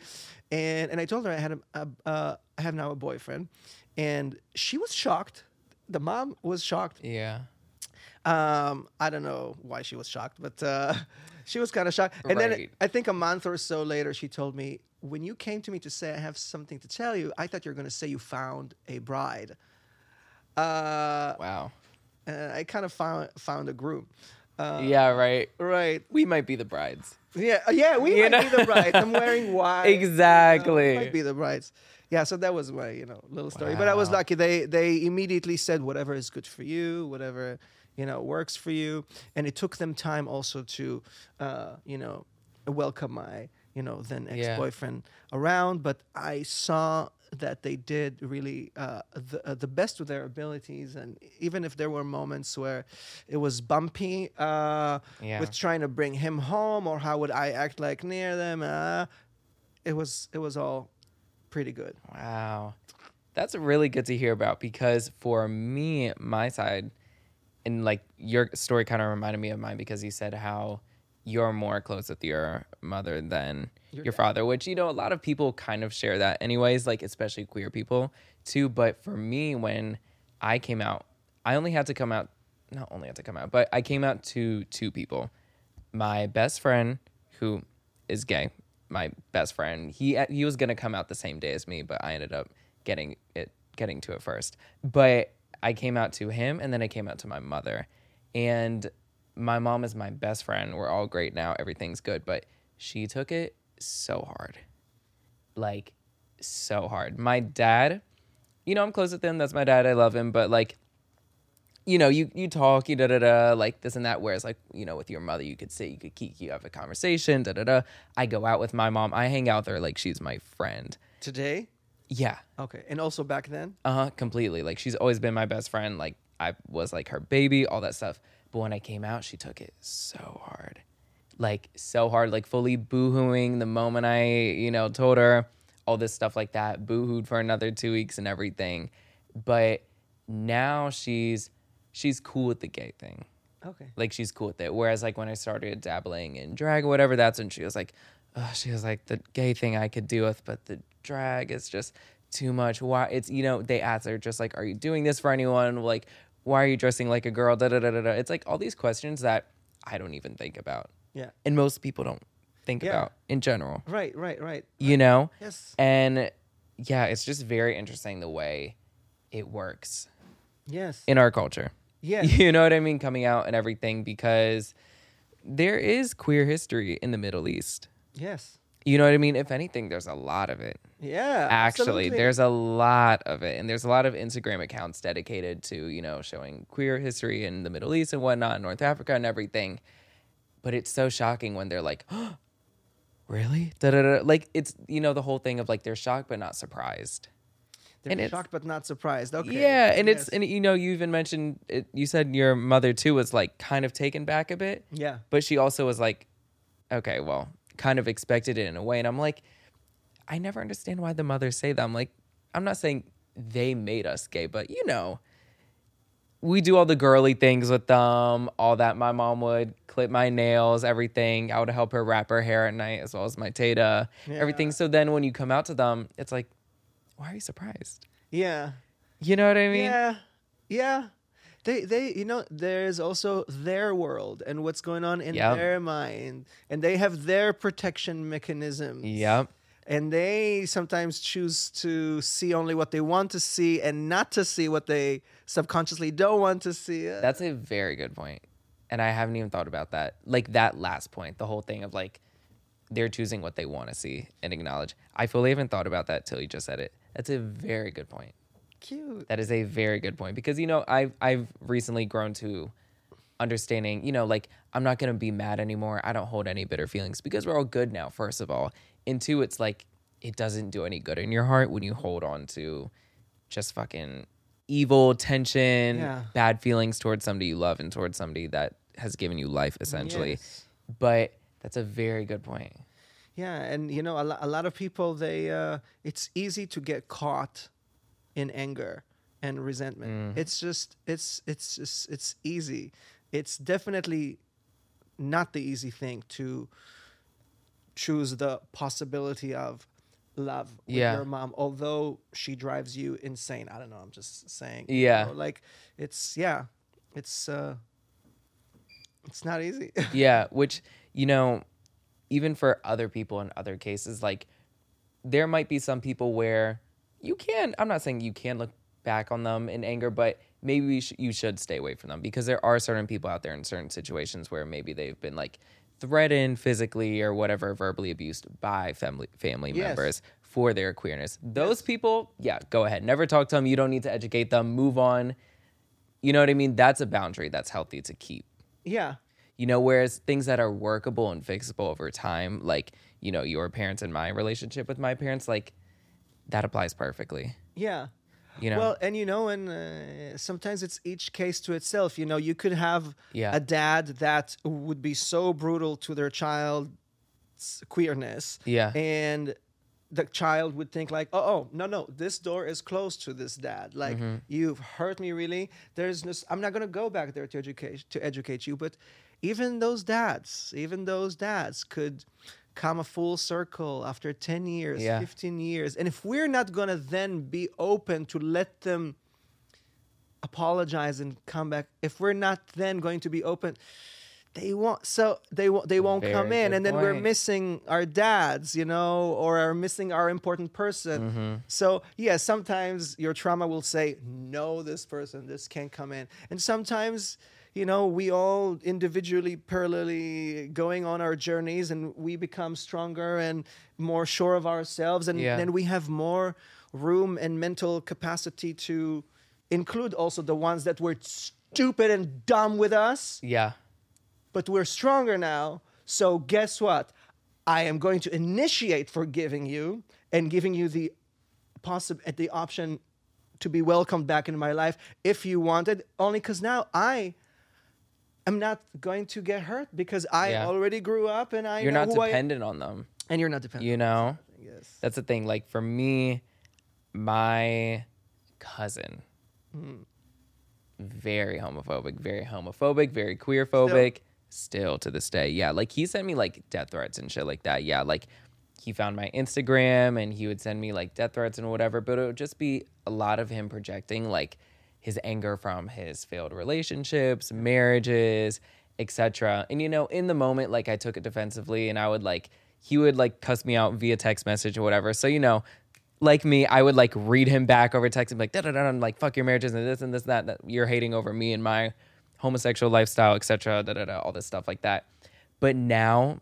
and and I told her I had a, a uh, I have now a boyfriend, and she was shocked. The mom was shocked. Yeah. Um, I don't know why she was shocked, but uh, [laughs] she was kind of shocked. And then I think a month or so later, she told me, "When you came to me to say I have something to tell you, I thought you were going to say you found a bride." Uh, Wow. and I kind of found found a groom. Uh, yeah, right. Right. We might be the brides. Yeah. uh, Yeah. We You might know? be the brides. I'm wearing [laughs] white. you know, Exactly. might be the brides. Yeah. So that was my you know little story. But I was lucky. They they immediately said whatever is good for you, whatever you know works for you, and it took them time also to uh, you know welcome my you know then ex Yeah. boyfriend around. But I saw that they did really uh, the, uh, the best with their abilities and even if there were moments where it was bumpy uh, Yeah. with trying to bring him home or how would I act like near them uh, it was it was all pretty good Wow. That's really good to hear about because for me, my side, and like your story kind of reminded me of mine because you said how you're more close with your mother than your, father, which, you know, a lot of people kind of share that, anyways, like especially queer people too. But for me, when I came out, I only had to come out, not only had to come out, but I came out to two people. My best friend, who is gay, my best friend, he he was gonna come out the same day as me, but I ended up getting it getting to it first. But I came out to him, and then I came out to my mother, and my mom is my best friend. We're all great now. Everything's good, but she took it so hard, like so hard. My dad, you know, I'm close with him. That's my dad. I love him, but like you know, you you talk, you da da da, like this and that. Whereas, like you know, with your mother, you could sit, you could keep, you have a conversation, da da da. I go out with my mom. I hang out there like she's my friend. today Yeah, okay and also back then uh huh, completely. Like she's always been my best friend. Like I was like her baby, all that stuff. But when I came out, she took it so hard, like so hard, like fully boohooing the moment I, you know, told her all this stuff like that. Boohooed for another two weeks and everything. But now she's she's cool with the gay thing. okay like she's cool with it. Whereas like when I started dabbling in drag or whatever, that's when she was like, Ugh, she was like the gay thing I could deal with, but the drag is just too much. Why it's you know they ask her just like, are you doing this for anyone? Like, why are you dressing like a girl? Da da da da da. It's like all these questions that I don't even think about, yeah and most people don't think Yeah. about in general. right right right You know, yes and yeah, it's just very interesting the way it works yes in our culture. yes [laughs] You know what I mean? Coming out and everything because there is queer history in the Middle East. yes You know what I mean? If anything, there's a lot of it. yeah Actually, absolutely. there's a lot of it. And there's a lot of Instagram accounts dedicated to, you know, showing queer history in the Middle East and whatnot, North Africa and everything. But it's so shocking when they're like, oh, [gasps] really? Da, da, da. Like, it's, you know, the whole thing of like they're shocked but not surprised. They're And shocked but not surprised. Okay. Yeah, and it's and you know you even mentioned it, you said your mother too was like kind of taken back a bit, yeah. but she also was like, okay, well, kind of expected it in a way, and I'm like, I never understand why the mothers say that. I'm like, I'm not saying they made us gay, but you know, we do all the girly things with them, all that. My mom would clip my nails, everything. I would help her wrap her hair at night, as well as my Tata, everything. So then when you come out to them, it's like, why are you surprised? Yeah. You know what I mean? Yeah, yeah. They, they, you know, there's also their world and what's going on in Yep. their mind, and they have their protection mechanisms. Yep. And they sometimes choose to see only what they want to see and not to see what they subconsciously don't want to see. That's a very good. And I haven't even thought about that. Like that last point, the whole thing of like they're choosing what they want to see and acknowledge. I fully haven't thought about that till you just said it. That's a very good point. Cute. That is a very good point because you know I've I've recently grown to understanding. You know, like I'm not gonna be mad anymore. I don't hold any bitter feelings because we're all good now. First of all, and two, it's like it doesn't do any good in your heart when you hold on to just fucking evil tension, Yeah. bad feelings towards somebody you love and towards somebody that has given you life essentially. Yes. But that's a very good point. Yeah, and you know, a, lo- a lot of people they uh, it's easy to get caught in anger and resentment. It's just it's it's just it's easy. It's definitely not the easy thing to choose the possibility of love with Yeah. your mom although she drives you insane. I don't know, I'm just saying. Yeah. know, like it's yeah. It's uh it's not easy. [laughs] yeah, which you know, even for other people in other cases, like there might be some people where you can. I'm not saying you can look back on them in anger, but maybe sh- you should stay away from them because there are certain people out there in certain situations where maybe they've been like threatened physically or whatever, verbally abused by family family Yes. members for their queerness. Those people, yeah, go ahead. Never talk to them. You don't need to educate them. Move on. You know what I mean? That's a boundary that's healthy to keep yeah. you know whereas things that are workable and fixable over time like you know your parents and my relationship with my parents like that applies perfectly Yeah. you know Well, and you know, and uh, sometimes it's each case to itself. You know, you could have Yeah. a dad that would be so brutal to their child's queerness, Yeah. and the child would think like, "Oh, oh, no, no, this door is closed to this dad. Like, Mm-hmm. you've hurt me really. There's no, I'm not gonna go back there to educate to educate you." But even those dads, even those dads could come a full circle after 10 years Yeah. 15 years. And if we're not going to then be open to let them apologize and come back if we're not then going to be open they won't so they won't they won't come in. and then we're missing our dads you know or are missing our important person. Mm-hmm. so yeah sometimes your trauma will say no this person this can't come in. And sometimes you know we all individually parallelly going on our journeys and we become stronger and more sure of ourselves and Yeah. then we have more room and mental capacity to include also the ones that were stupid and dumb with us yeah but we're stronger now. So guess what? I am going to initiate forgiving you and giving you the possi- the option to be welcomed back in my life if you wanted. Only because now I am not going to get hurt because I Yeah. already grew up and I you're know not who I am. dependent on them and you're not dependent. you know Yes. that's the thing like for me my cousin hmm. very homophobic very homophobic very queer phobic still to this day yeah like he sent me like death threats and shit like that yeah like he found my instagram and he would send me like death threats and whatever but it would just be a lot of him projecting like his anger from his failed relationships marriages etc and you know in the moment like i took it defensively and i would like he would like cuss me out via text message or whatever so you know like me, I would like read him back over text and be like, da da da, like fuck your marriages and this and this and that that you're hating over me and my homosexual lifestyle, etc. Da da da, all this stuff like that. But now,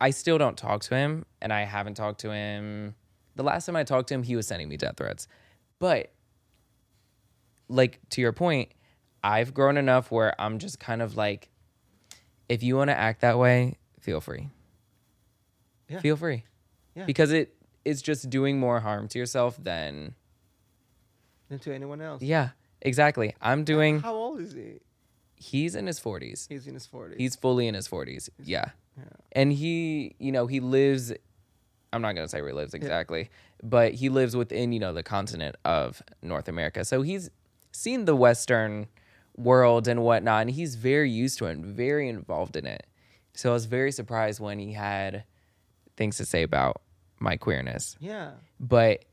I still don't talk to him, and I haven't talked to him. The last time I talked to him, he was sending me death threats. But like to your point, I've grown enough where I'm just kind of like, if you want to act that way, feel free. Yeah. Feel free Yeah. because it is just doing more harm to yourself than than to anyone else. Yeah, exactly. I'm doing. How old is he? He's in his 40s. He's in his 40s. He's fully in his 40s. Yeah. Yeah. And he, you know, he lives I'm not going to say where he lives exactly, but he lives within, you know, the continent of North America. So he's seen the western world and whatnot, and he's very used to it and very involved in it. So I was very surprised when he had things to say about my queerness. yeah. But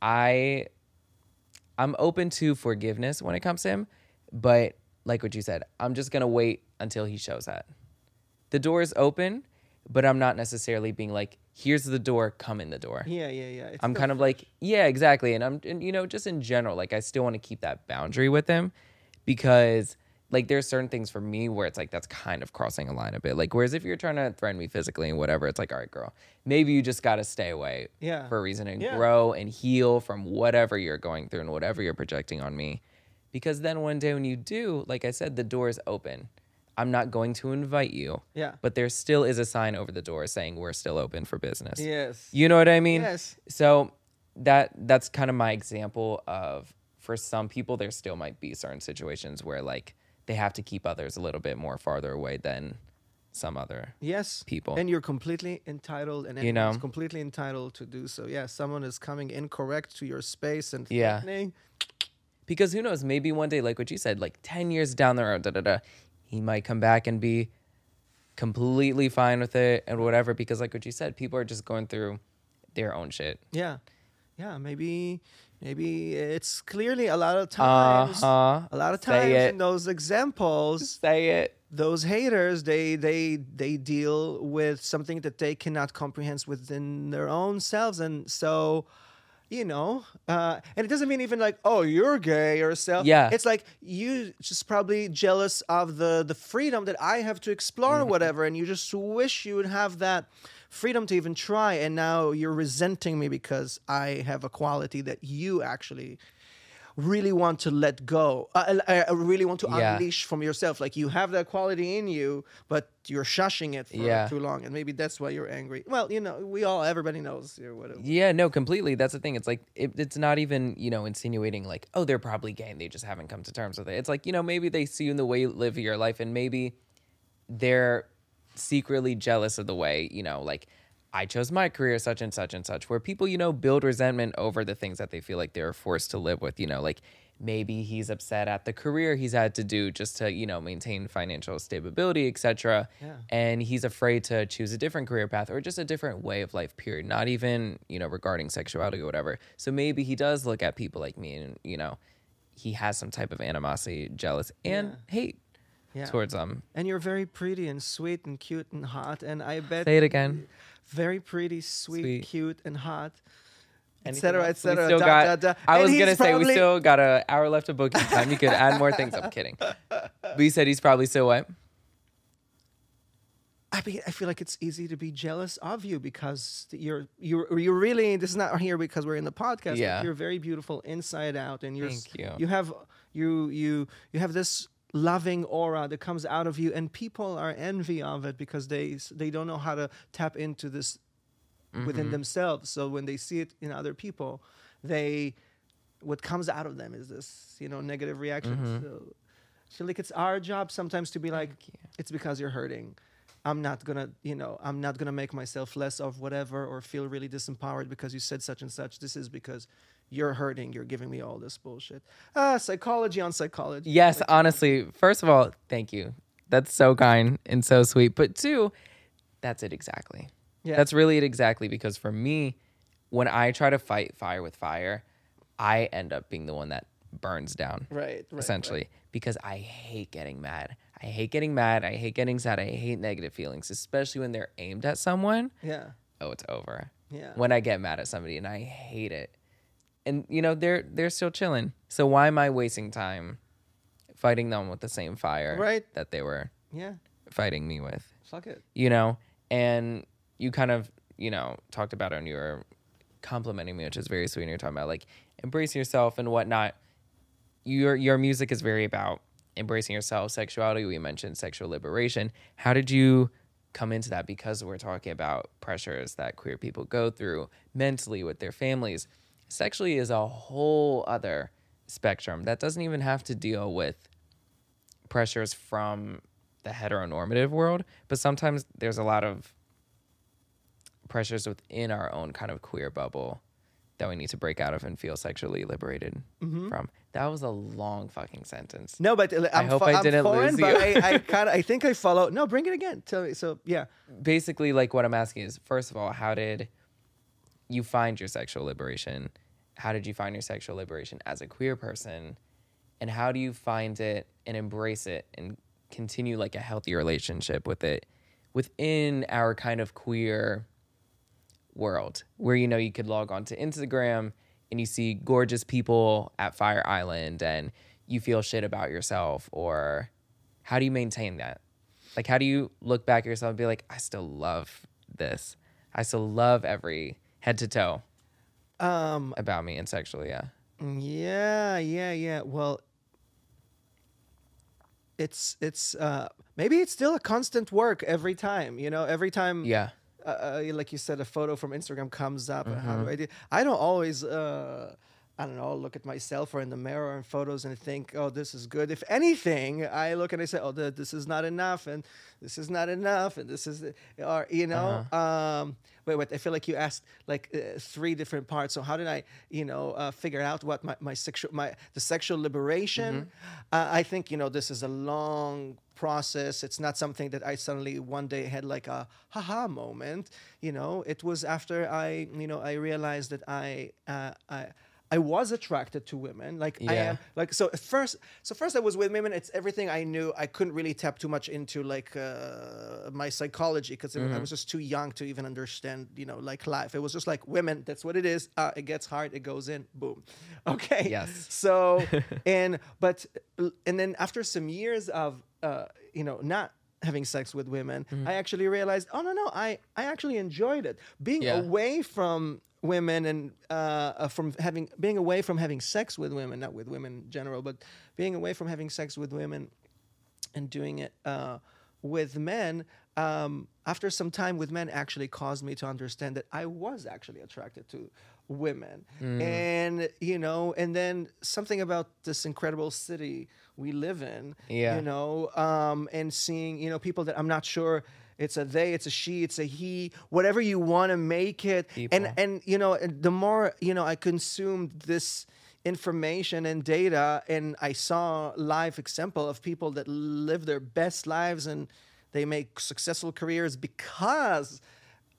I I'm open to forgiveness when it comes to him, but like what you said, I'm just gonna wait until he shows that. The door is open, but I'm not necessarily being like, here's the door, come in the door. Yeah, yeah, yeah. It's I'm kind of like, yeah, exactly. And I'm, and, you know, just in general, like I still want to keep that boundary with him because like there's certain things for me where it's like that's kind of crossing a line a bit. Like, whereas if you're trying to threaten me physically and whatever, it's like, all right, girl, maybe you just got to stay away Yeah. for a reason and Yeah. grow and heal from whatever you're going through and whatever you're projecting on me. Because then one day when you do, like I said, the door is open. I'm not going to invite you, Yeah. but there still is a sign over the door saying we're still open for business. Yes. You know what I mean? Yes. So that that's kind of my example of for some people there still might be certain situations where like they have to keep others a little bit more farther away than some other. Yes. people. And you're completely entitled and You know? completely entitled to do so. Yeah, someone is coming incorrect to your space and Yeah. threatening. Because who knows, maybe one day like what you said, like 10 years down the road, da da da, he might come back and be completely fine with it and whatever because like what you said, people are just going through their own shit. Yeah. Yeah, maybe maybe it's clearly a lot of times Uh-huh. a lot of times in those examples Say it. those haters they they they deal with something that they cannot comprehend within their own selves and so you know uh and it doesn't mean even like oh you're gay or so Yeah. it's like you just probably jealous of the the freedom that i have to explore or whatever and you just wish you would have that freedom to even try and now you're resenting me because i have a quality that you actually really want to let go uh, uh, uh, really want to Yeah. unleash from yourself like you have that quality in you but you're shushing it for Yeah. too long and maybe that's why you're angry well you know we all everybody knows you're whatever Yeah, no, completely. That's the thing. It's like it, it's not even you know insinuating like oh they're probably gay and they just haven't come to terms with it. It's like you know maybe they see you in the way you live your life and maybe they're secretly jealous of the way you know like I chose my career such and such and such where people you know build resentment over the things that they feel like they're forced to live with. You know like maybe he's upset at the career he's had to do just to you know maintain financial stability etc Yeah. and he's afraid to choose a different career path or just a different way of life period not even you know regarding sexuality or whatever so maybe he does look at people like me and you know he has some type of animosity jealous and Yeah. hate yeah towards them and you're very pretty and sweet and cute and hot and i bet say it again very pretty sweet, Sweet. cute and hot Anything etc? We etc still da, got- da, da. I And was gonna say we still got an hour left of booking time. You could add more things. I'm kidding. But you said he's probably still what? I mean, I feel like it's easy to be jealous of you because you're you're you're really this is not here because we're in the podcast. but Yeah. you're very beautiful inside out, and you're Thank you. you have you you you have this loving aura that comes out of you, and people are envy of it because they they don't know how to tap into this Mm-hmm. within themselves. So when they see it in other people, they what comes out of them is this you know negative reaction. Mm-hmm. So, so like it's our job sometimes to be like it's because you're hurting i'm not gonna you know i'm not gonna make myself less of whatever or feel really disempowered because you said such and such this is because you're hurting you're giving me all this bullshit ah psychology on psychology Yes, honestly. First of all, thank you. That's so kind and so sweet. But two, that's it exactly. Yeah. That's really it exactly because for me, when I try to fight fire with fire, I end up being the one that burns down. right, right essentially because I hate getting mad. I hate getting mad. I hate getting sad. I hate negative feelings, especially when they're aimed at someone. yeah Oh, it's over. Yeah. When I get mad at somebody and I hate it. And you know, they're they're still chilling. So why am I wasting time fighting them with the same fire Right. that they were yeah. fighting me with? fuck it. You know? And you kind of you know talked about it and you were complimenting me which is very sweet and you're talking about like embracing yourself and whatnot. Your your music is very about embracing yourself sexuality. We mentioned sexual liberation. How did you come into that? Because we're talking about pressures that queer people go through mentally with their families sexually is a whole other spectrum that doesn't even have to deal with pressures from the heteronormative world, but sometimes there's a lot of pressures within our own kind of queer bubble that we need to break out of and feel sexually liberated Mm-hmm. from. That was a long fucking sentence. No, but uh, I'm hope fo- I didn't foreign, lose you. I, I [laughs] kind of I think I follow. No, bring it again. Tell me. So yeah. Basically, like what I'm asking is first of all, how did you find your sexual liberation? How did you find your sexual liberation as a queer person? And how do you find it and embrace it and continue like a healthy relationship with it within our kind of queer world where you know you could log on to Instagram and you see gorgeous people at Fire Island and you feel shit about yourself or how do you maintain that? Like how do you look back at yourself and be like I still love this. I still love every head to toe Um. about me and sexually, yeah. Yeah. Yeah. Yeah. Well. It's it's uh maybe it's still a constant work every time you know every time Yeah. uh, uh, like you said, a photo from Instagram comes up. Mm-hmm. How do I do? I don't always, uh, I don't know, look at myself or in the mirror and photos and think, oh, this is good. If anything, I look and I say, oh, th- this is not enough, and this is not enough, and this is, or you know, Uh-huh. um, wait, wait. I feel like you asked like uh, three different parts. So how did I, you know, uh, figure out what my, my sexual, my the sexual liberation? Mm-hmm. Uh, I think you know this is a long process. It's not something that I suddenly one day had like a haha moment. You know, it was after I, you know, I realized that I, uh, I. I was attracted to women, like I am. Like so, at first, so first I was with women. It's everything I knew. I couldn't really tap too much into like uh, my psychology because I was just too young to even understand, you know, like life. It was just like women. That's what it is. Uh, it gets hard. It goes in. Boom. [laughs] Okay. Yes. So [laughs] and but and then after some years of uh, you know not having sex with women, Mm-hmm. I actually realized, oh no no, I I actually enjoyed it. Being Yeah. away from women and uh, uh, from having being away from having sex with women, not with women in general, but being away from having sex with women and doing it uh, with men um, after some time with men actually caused me to understand that I was actually attracted to women and you know and then something about this incredible city we live in Yeah. you know um, and seeing you know people that I'm not sure it's a they it's a she it's a he whatever you want to make it and People. and you know and the more you know I consumed this information and data and I saw live example of people that live their best lives and they make successful careers because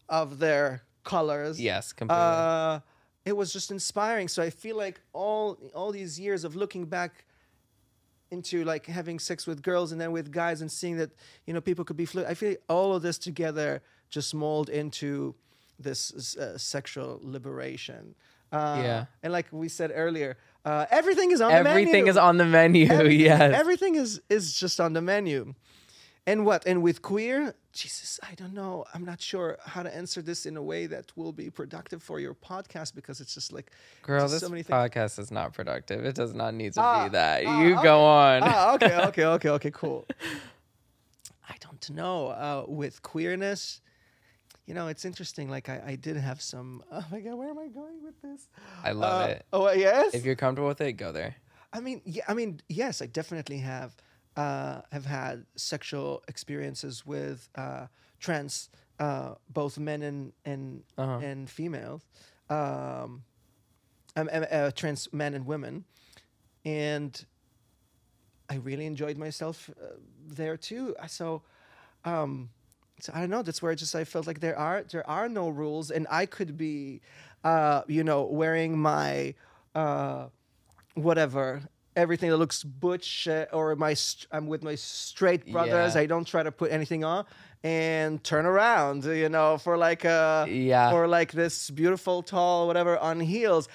of their colors Yes, completely. uh, it was just inspiring so I feel like all all these years of looking back into like having sex with girls and then with guys and seeing that you know people could be fluid. I feel like all of this together just mold into this uh, sexual liberation. Uh, Yeah. And like we said earlier, uh, everything is on Everything the menu. is on the menu. Everything- [laughs] yes. Everything is is just on the menu. And what? And with queer, Jesus, I don't know. I'm not sure how to answer this in a way that will be productive for your podcast because it's just like Girl, just this so many things. podcast is not productive. It does not need to Ah, be that. ah, you okay. go on. Ah, okay, [laughs] okay, okay, okay, cool. I don't know. Uh, with queerness, you know, it's interesting. Like I, I did have some. [laughs] Oh my god, where am I going with this? I love Uh, it. Oh yes. If you're comfortable with it, go there. I mean, yeah, I mean, yes, I definitely have uh, have had sexual experiences with uh, trans, uh, both men and and Uh-huh. and females, um, um, um, uh, trans men and women, and I really enjoyed myself uh, there too. Uh, So. Um, so I don't know. That's where I just I felt like there are there are no rules, and I could be, uh, you know, wearing my uh, whatever everything that looks butch uh, or my I'm with my straight brothers. Yeah. I don't try to put anything on and turn around, you know, for like a Yeah. or like this beautiful tall whatever on heels.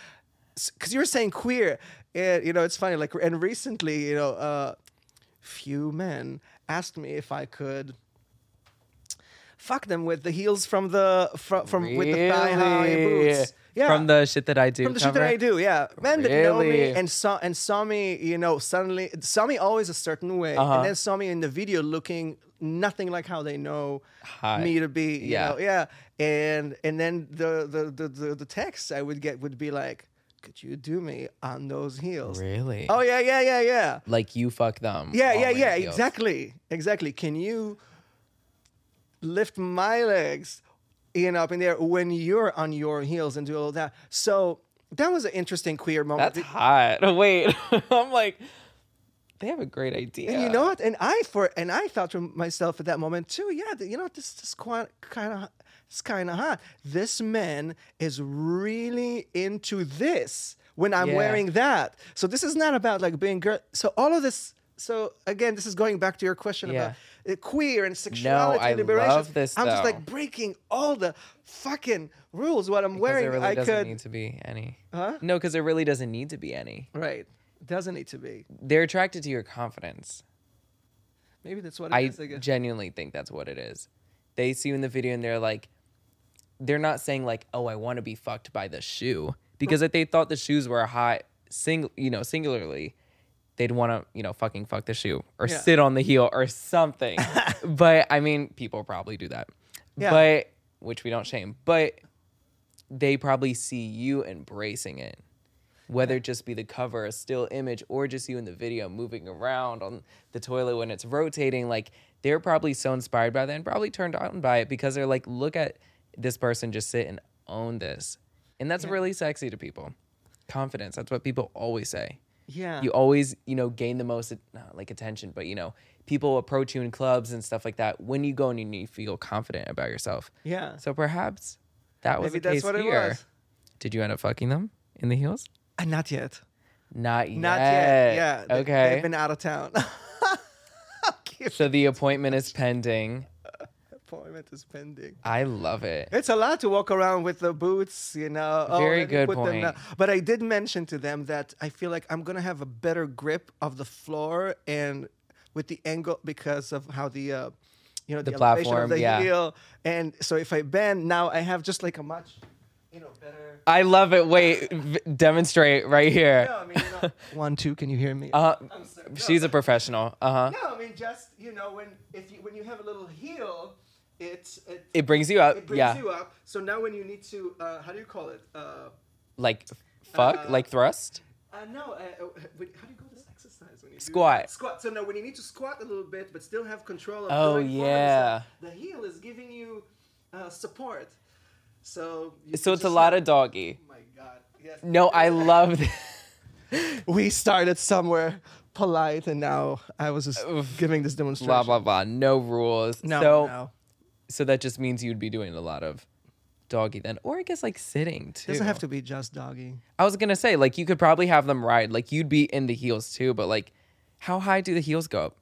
Because you were saying queer, and you know it's funny. Like and recently, you know, uh, few men asked me if I could fuck them with the heels from the from, from with the thigh high boots. Yeah, From the shit that I do. from the shit that? I do, yeah. Men that know me and saw and saw me, you know, suddenly saw me always a certain way, Uh-huh. and then saw me in the video looking nothing like how they know Hi. me to be. You Yeah. know, yeah. And and then the the, the the the text I would get would be like, could you do me on those heels? Really? Oh yeah, yeah, yeah, yeah. Like you fuck them. Yeah, yeah, yeah, heels. exactly. Exactly. Can you lift my legs in up in there when you're on your heels and do all that? So that was an interesting queer moment. That's hot. [laughs] Wait, [laughs] I'm like, they have a great idea. And you know what? And I for and I thought to myself at that moment too. Yeah, you know what? This is quite kind of it's kind of hot. This man is really into this when I'm Yeah. wearing that. So this is not about like being girl. So all of this. So again, this is going back to your question about uh, Uh, queer and sexuality no, I and liberation. love this, I'm just like breaking all the fucking rules. What I'm Because wearing, there really I doesn't could. need to be any. Huh? No, because there really doesn't need to be any. Right. Doesn't need to be. They're attracted to your confidence. Maybe that's what it I is, I genuinely think that's what it is. They see you in the video and they're like, they're not saying like, "Oh, I want to be fucked by the shoe," because if they thought the shoes were hot, sing, you know, singularly, they'd want to, you know, fucking fuck the shoe or Yeah. sit on the heel or something. [laughs] but I mean, people probably do that. Yeah. But which we don't shame. But they probably see you embracing it. Whether it just be the cover, a still image, or just you in the video moving around on the toilet when it's rotating, like they're probably so inspired by that and probably turned on by it because they're like, look at this person just sit and own this. And that's really sexy to people. Confidence. That's what people always say. Yeah. You always, you know, gain the most, not like attention, but you know, people approach you in clubs and stuff like that when you go and you feel confident about yourself. yeah. So perhaps that was Maybe the that's case what it here. was. Did you end up fucking them in the heels? Uh, not yet. Not yet. Not yet. Yeah. Okay. They've been out of town. [laughs] So the appointment is pending. Appointment is pending. I love it. It's a lot to walk around with the boots, you know. Oh, Very let me good put point. down. But I did mention to them that I feel like I'm gonna have a better grip of the floor and with the angle because of how the, uh, you know, the, The elevation platform, of the yeah. heel. And so if I bend now, I have just like a much, you know, better. I love it. Wait, v- demonstrate right here. No, I mean, you know, [laughs] one, two. Can you hear me? Uh, I'm sorry. No, she's a professional. Uh huh. No, I mean just you know when if you when you have a little heel, it's it, It brings you up. it brings yeah. you up. So now when you need to uh, how do you call it? Uh, Like fuck, Uh, like thrust. uh, no, uh, uh, wait, how do you call this exercise when you Squat. that? Squat. So now when you need to squat a little bit but still have control of Oh, going forward, yeah. the heel is giving you uh, support. So you So it's a lot have- of doggy. Oh my God. Yes. No, [laughs] I love this. [laughs] We started somewhere polite and now I was just giving this demonstration. blah blah blah. No rules. No, so no. So that just means you'd be doing a lot of doggy then, or I guess like sitting too. Doesn't have to be just doggy. I was gonna say like you could probably have them ride. Like you'd be in the heels too, but like how high do the heels go up?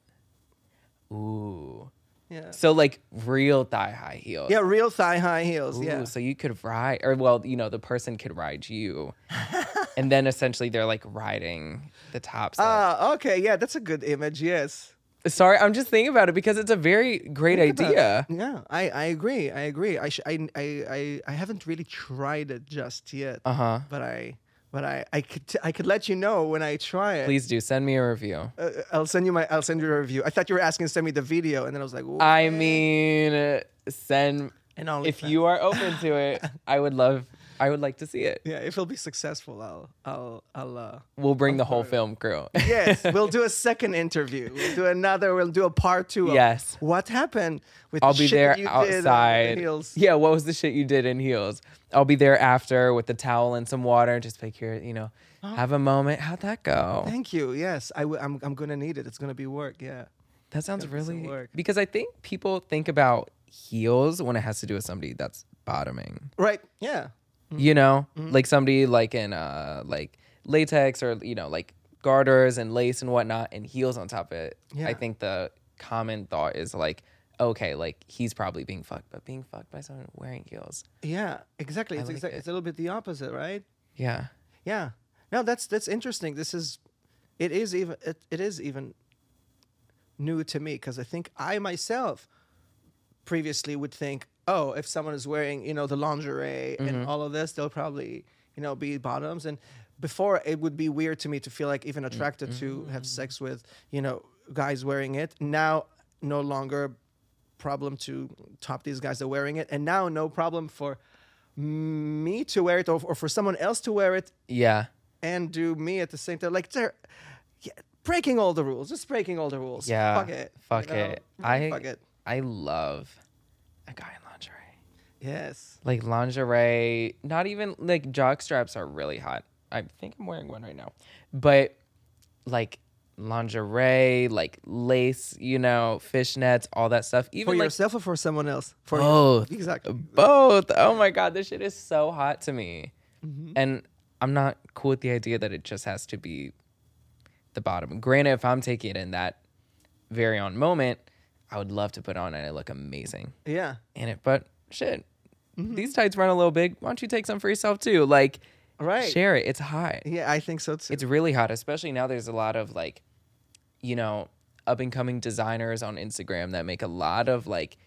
Ooh. Yeah. So like real thigh high heels. Yeah, real thigh high heels. Ooh, yeah. So you could ride, or well, you know, the person could ride you, [laughs] and then essentially they're like riding the tops. of- Ah, okay. Yeah, that's a good image. Yes. Sorry, I'm just thinking about it because it's a very great Think idea. Yeah, I, I agree. I agree. I, sh- I, I, I, I haven't really tried it just yet, Uh huh. but I, but I, I could, t- I could let you know when I try it. Please do send me a review. Uh, I'll send you my, I'll send you a review. I thought you were asking to send me the video, and then I was like, I mean, uh, send and if you are open to it. [laughs] I would love. I would like to see it. yeah, if it'll be successful, I'll, I'll, I'll. Uh, We'll bring the whole film crew. yes, [laughs] we'll do a second interview. We'll do another. We'll do a part two. Of Yes. What happened with? I'll the be shit there that you did on outside. heels? Yeah, what was the shit you did in heels? I'll be there after with the towel and some water, just like here, you know, [gasps] have a moment. How'd that go? Thank you. Yes, I w- I'm, I'm gonna need it. It's gonna be work. Yeah. That sounds Gotta put some really work. because I think people think about heels when it has to do with somebody that's bottoming. Right. Yeah. You know, Mm-hmm. like somebody like in uh like latex or you know like garters and lace and whatnot and heels on top of it. Yeah. I think the common thought is like, okay, like he's probably being fucked, but being fucked by someone wearing heels. Yeah. Exactly. I It's like exact, it. It's a little bit the opposite, right? Yeah. Yeah. No, that's that's interesting. This is, it is even it, it is even new to me because I think I myself previously would think, oh, if someone is wearing you know the lingerie and mm-hmm. all of this, they'll probably you know be bottoms and. Before it would be weird to me to feel like even attracted to mm-hmm. have sex with you know guys wearing it. Now no longer problem to top these guys that are wearing it, and now no problem for me to wear it or, or for someone else to wear it Yeah. and do me at the same time. Like they're yeah, breaking all the rules, just breaking all the rules. Yeah. fuck it, Fuck you know? it. I fuck it. I love a guy. Yes. Like lingerie, not even like jock straps are really hot. I think I'm wearing one right now. But like lingerie, like lace, you know, fishnets, all that stuff. For Even like yourself or for someone else? For Both. Exactly. both. Oh my god, this shit is so hot to me. Mm-hmm. And I'm not cool with the idea that it just has to be the bottom. Granted, if I'm taking it in that very on moment, I would love to put on and I look amazing Yeah. in it. But shit, Mm-hmm. these tights run a little big. Why don't you take some for yourself too? Like, Right. share it. It's hot. Yeah, I think so too. It's really hot, especially now. There's a lot of like, you know, up and coming designers on Instagram that make a lot of like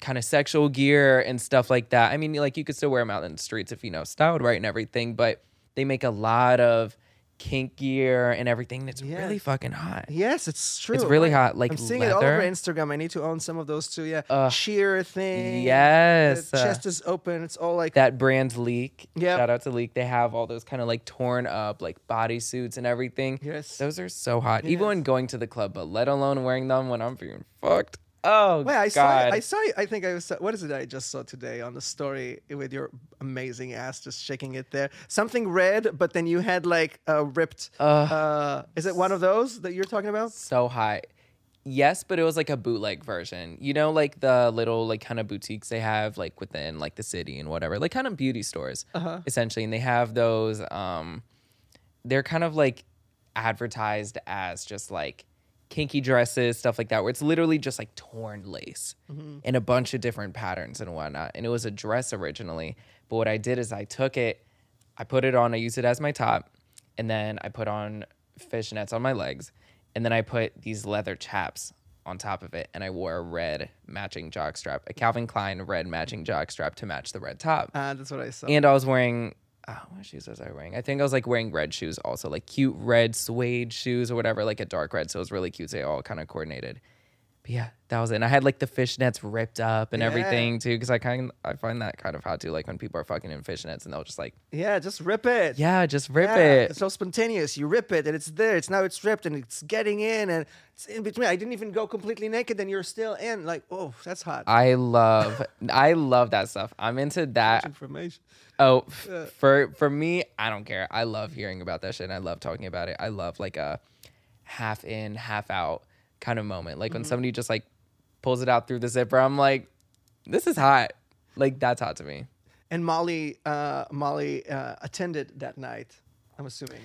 kind of sexual gear and stuff like that. I mean, like you could still wear them out in the streets if you know styled right and everything, but they make a lot of kink gear and everything that's really fucking hot. Yes, it's true. It's really hot, like I'm seeing it all over. Instagram. I need to own some of those too. Yeah, Ugh. sheer thing. Yes, the uh, chest is open. It's all like That brand Leak. Yep. Shout out to Leak. They have all those kind of like torn up like bodysuits and everything. Yes. Those are so hot. Even when going to the club, but let alone wearing them when I'm being fucked. Oh Wait, I God. saw. I saw. I think I was. What is it? I just saw today on the story with your amazing ass just shaking it there. Something red, but then you had like a ripped. Ugh. uh, is it one of those that you're talking about? so hot. Yes, but it was like a bootleg version. You know, like the little like kind of boutiques they have like within like the city and whatever, like kind of beauty stores Uh-huh. essentially, and they have those. Um, they're kind of like advertised as just like kinky dresses, stuff like that, where it's literally just like torn lace in a bunch of different patterns and whatnot. And it was a dress originally, but what I did is I took it, I put it on, I used it as my top, and then I put on fishnets on my legs, and then I put these leather chaps on top of it, and I wore a red matching jockstrap, a Calvin Klein red matching jockstrap to match the red top. Ah, that's what I saw. And I was wearing, oh, what shoes was I wearing? I think I was like wearing red shoes also, like cute red suede shoes or whatever, like a dark red. So it was really cute. They all kind of coordinated. But yeah, that was it. And I had like the fishnets ripped up and Yeah. everything too, because I kind of I find that kind of hot too. Like when people are fucking in fishnets and they'll just like, yeah, just rip it. yeah, just rip Yeah, it. It's so spontaneous. You rip it and it's there. It's now it's ripped and it's getting in and it's in between. I didn't even go completely naked and you're still in. Like, oh, that's hot. I love, I love that stuff. I'm into that. information. Oh, f- for for me, I don't care. I love hearing about that shit. and I love talking about it. I love like a half in, half out kind of moment. Like when somebody just like pulls it out through the zipper, I'm like, this is hot. Like that's hot to me. And Molly, uh, Molly uh, attended that night. I'm assuming.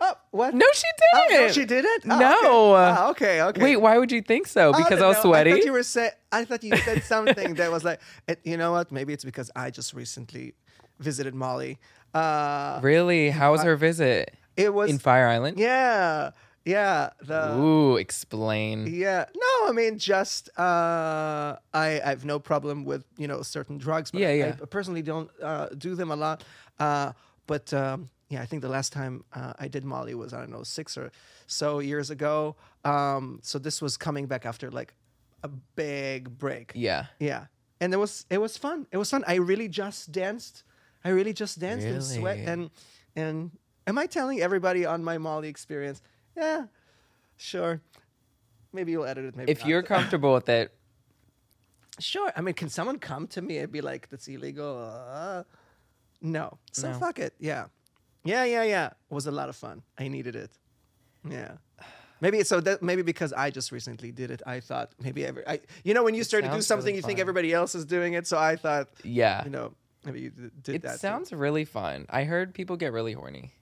Oh, what? No, she Oh, didn't. no, she didn't. Oh, No. Okay. Ah, okay. Okay. Wait, why would you think so? Oh, Because no, I was no, sweaty. I thought you were say- I thought you said something that was like, [laughs] you know what? Maybe it's because I just recently visited Molly. Uh, really? How was her visit it was. in Fire Island? yeah. Yeah. The. Ooh, explain. Yeah. No, I mean just uh I I have no problem with, you know, certain drugs, but Yeah, I, yeah. I personally don't uh do them a lot. Uh but um yeah, I think the last time uh, I did Molly was I don't know, 6 or so years ago. Um so this was coming back after like a big break. Yeah. Yeah. And it was it was fun. It was fun. I really just danced. I really just danced and sweat and and am I telling everybody on my Molly experience? Yeah. Sure. Maybe you'll edit it maybe If not. you're comfortable with it, [laughs] Sure. I mean, can someone come to me and be like, "That's illegal"? Uh, no. So No. fuck it. Yeah. Yeah, yeah, yeah. It was a lot of fun. I needed it. Yeah. Maybe so that maybe because I just recently did it, I thought maybe every I you know when you start to do something, really you think everybody else is doing it, so I thought yeah. you know maybe you did It that. too. sounds really fun. I heard people get really horny.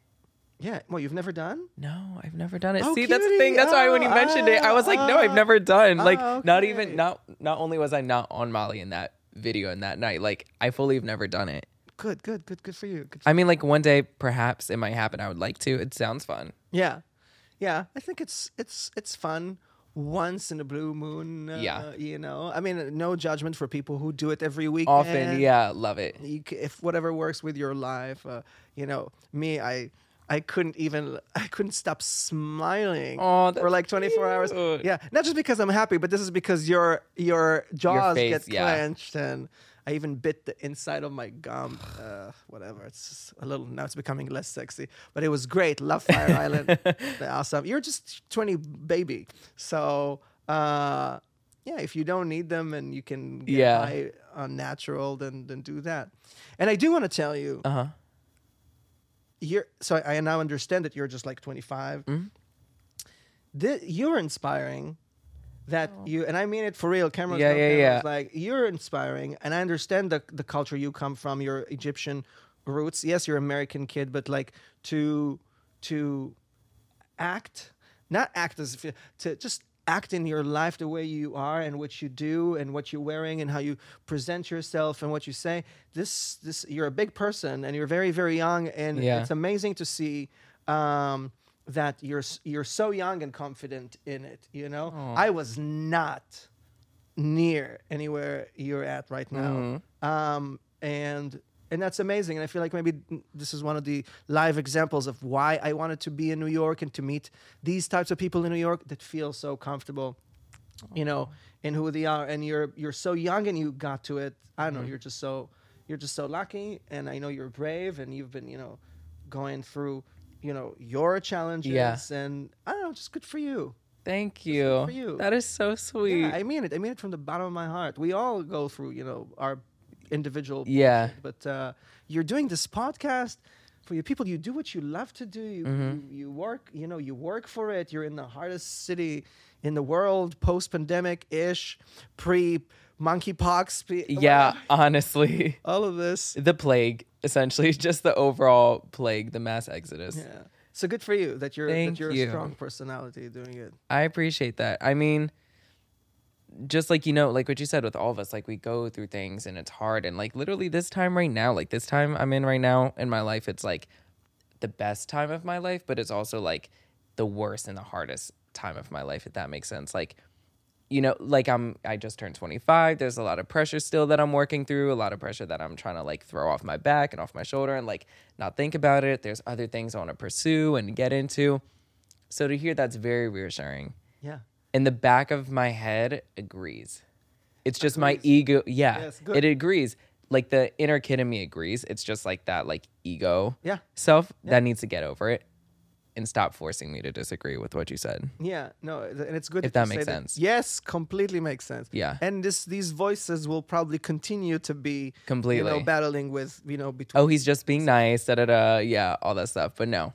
Yeah. Well, you've never done? No, I've never done it. Oh, See, that's the thing. That's why when you Oh, mentioned it, I was like, no, I've oh, never done. Like, oh, not even not not only was I not on Molly in that video and that night, like I fully have never done it. Good, good, good, good for you. Good I mean, like one day perhaps it might happen. I would like to. It sounds fun. Yeah, yeah. I think it's it's it's fun once in a blue moon. Uh, Yeah. you know. I mean, no judgment for people who do it every week. Often, yeah, love it. You, if whatever works with your life, uh, you know. Me, I. I couldn't even [laughs] I couldn't stop smiling Aw, for like 24 hours. Yeah, not just because I'm happy, but this is because your your jaws face, get yeah. clenched and I even bit the inside of my gum. Uh, whatever. It's a little now. It's becoming less sexy, but it was great. Love Fire [laughs] Island. Awesome. You're just 20 baby, so. Uh, yeah, if you don't need them and you can get Yeah. high on natural, then then do that. And I do want to tell you, Uh huh. You're so I, I now understand that you're just like 25 Mhm. Thi- you're inspiring that you and i mean it for real cameras Yeah, yeah, cameras, yeah. like you're inspiring and i understand the, the culture you come from your egyptian roots yes you're american kid but like to to act not act as if you, to just act in your life the way you are and what you do and what you're wearing and how you present yourself and what you say this this you're a big person and you're very very young and Yeah. it's amazing to see um, that you're you're so young and confident in it you know Aw. i was not near anywhere you're at right now um, and and that's amazing and i feel like maybe this is one of the live examples of why i wanted to be in new york and to meet these types of people in new york that feel so comfortable you know in who they are and you're you're so young and you got to it i don't know mm-hmm. you're just so you're just so lucky and i know you're brave and you've been you know going through you know your challenges Yeah. and i don't know just good for you Thank you. for you. That is so sweet. yeah, I mean it. I mean it from the bottom of my heart. We all go through, you know, our individual. Yeah. But uh, you're doing this podcast for you people. You do what you love to do. You, Mm-hmm. you you work. You know, you work for it. You're in the hardest city in the world, post pandemic ish, pre monkeypox. Pre- yeah, honestly. [laughs] all of this. The plague, essentially, [laughs] just the overall plague, the mass exodus. Yeah. So good for you that you're Thank that you're you. a strong personality doing it. I appreciate that. I mean, just like you know, like what you said with all of us, like we go through things and it's hard. And like literally this time right now, like this time I'm in right now in my life, it's like the best time of my life, but it's also like the worst and the hardest time of my life, if that makes sense. Like, you know, like I'm I just turned 25. There's a lot of pressure still that I'm working through, a lot of pressure that I'm trying to like throw off my back and off my shoulder and like not think about it. There's other things I want to pursue and get into. So to hear that's very reassuring Yeah. In the back of my head agrees. It's just my ego. Yeah, Yes, it agrees. Like the inner kid in me agrees. It's just like that, like ego Yeah. self that needs to get over it and stop forcing me to disagree with what you said. Yeah, no, and it's good If that makes sense. Yes, completely makes sense. Yeah. and this these voices will probably continue to be you know Completely. battling with you know between. Oh, he's just being nice. Da da da. Yeah, all that stuff. But no,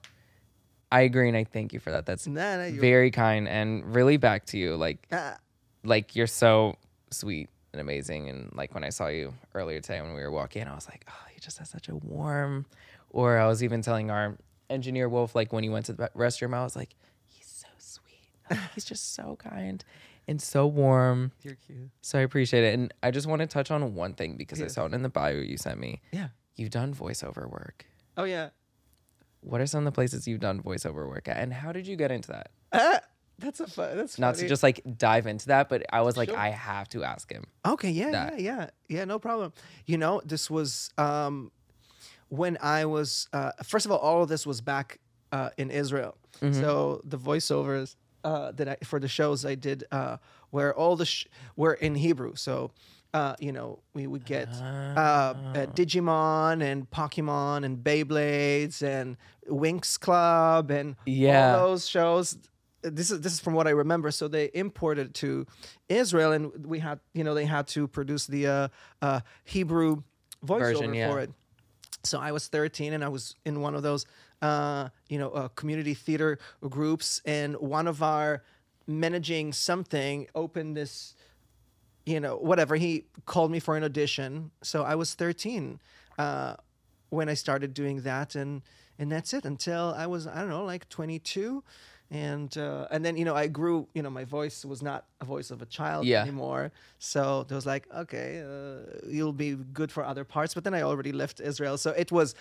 I agree, and I thank you for that. That's Nah, nah, very kind and really back to you. Like, Ah, like you're so sweet and amazing. And like when I saw you earlier today when we were walking, I was like, oh, he just has such a warm. Or I was even telling our engineer Wolf, like when he went to the restroom, I was like, he's so sweet. Like, [laughs] he's just so kind and so warm. you're cute. So I appreciate it. And I just want to touch on one thing because I saw it in the bio you sent me. Yeah. You've done voiceover work. Oh yeah. What are some of the places you've done voiceover work at, and how did you get into that? Ah, that's a fun. That's Not funny. to just like dive into that, but I was like, Sure. I have to ask him. Okay, yeah, that. yeah, yeah, yeah, no problem. You know, this was um, when I was uh, first of all, all of this was back uh, in Israel. So the voiceovers uh, that I for the shows I did uh, were all the sh- were in Hebrew. So. Uh, you know, we would get uh, uh, Digimon and Pokemon and Beyblades and Winx Club and Yeah. all those shows this is this is from what I remember. So they imported to Israel, and we had you know they had to produce the uh, uh, Hebrew voiceover Version, yeah. for it. So I was 13, and I was in one of those uh, you know uh, community theater groups, and one of our managing something opened this you know, whatever. He called me for an audition. So I was 13 uh, when I started doing that, and and that's it until I was I don't know like 22, and uh, and then you know I grew. You know, my voice was not a voice of a child Yeah. anymore. So there was like, okay, uh, you'll be good for other parts. But then I already left Israel, so it was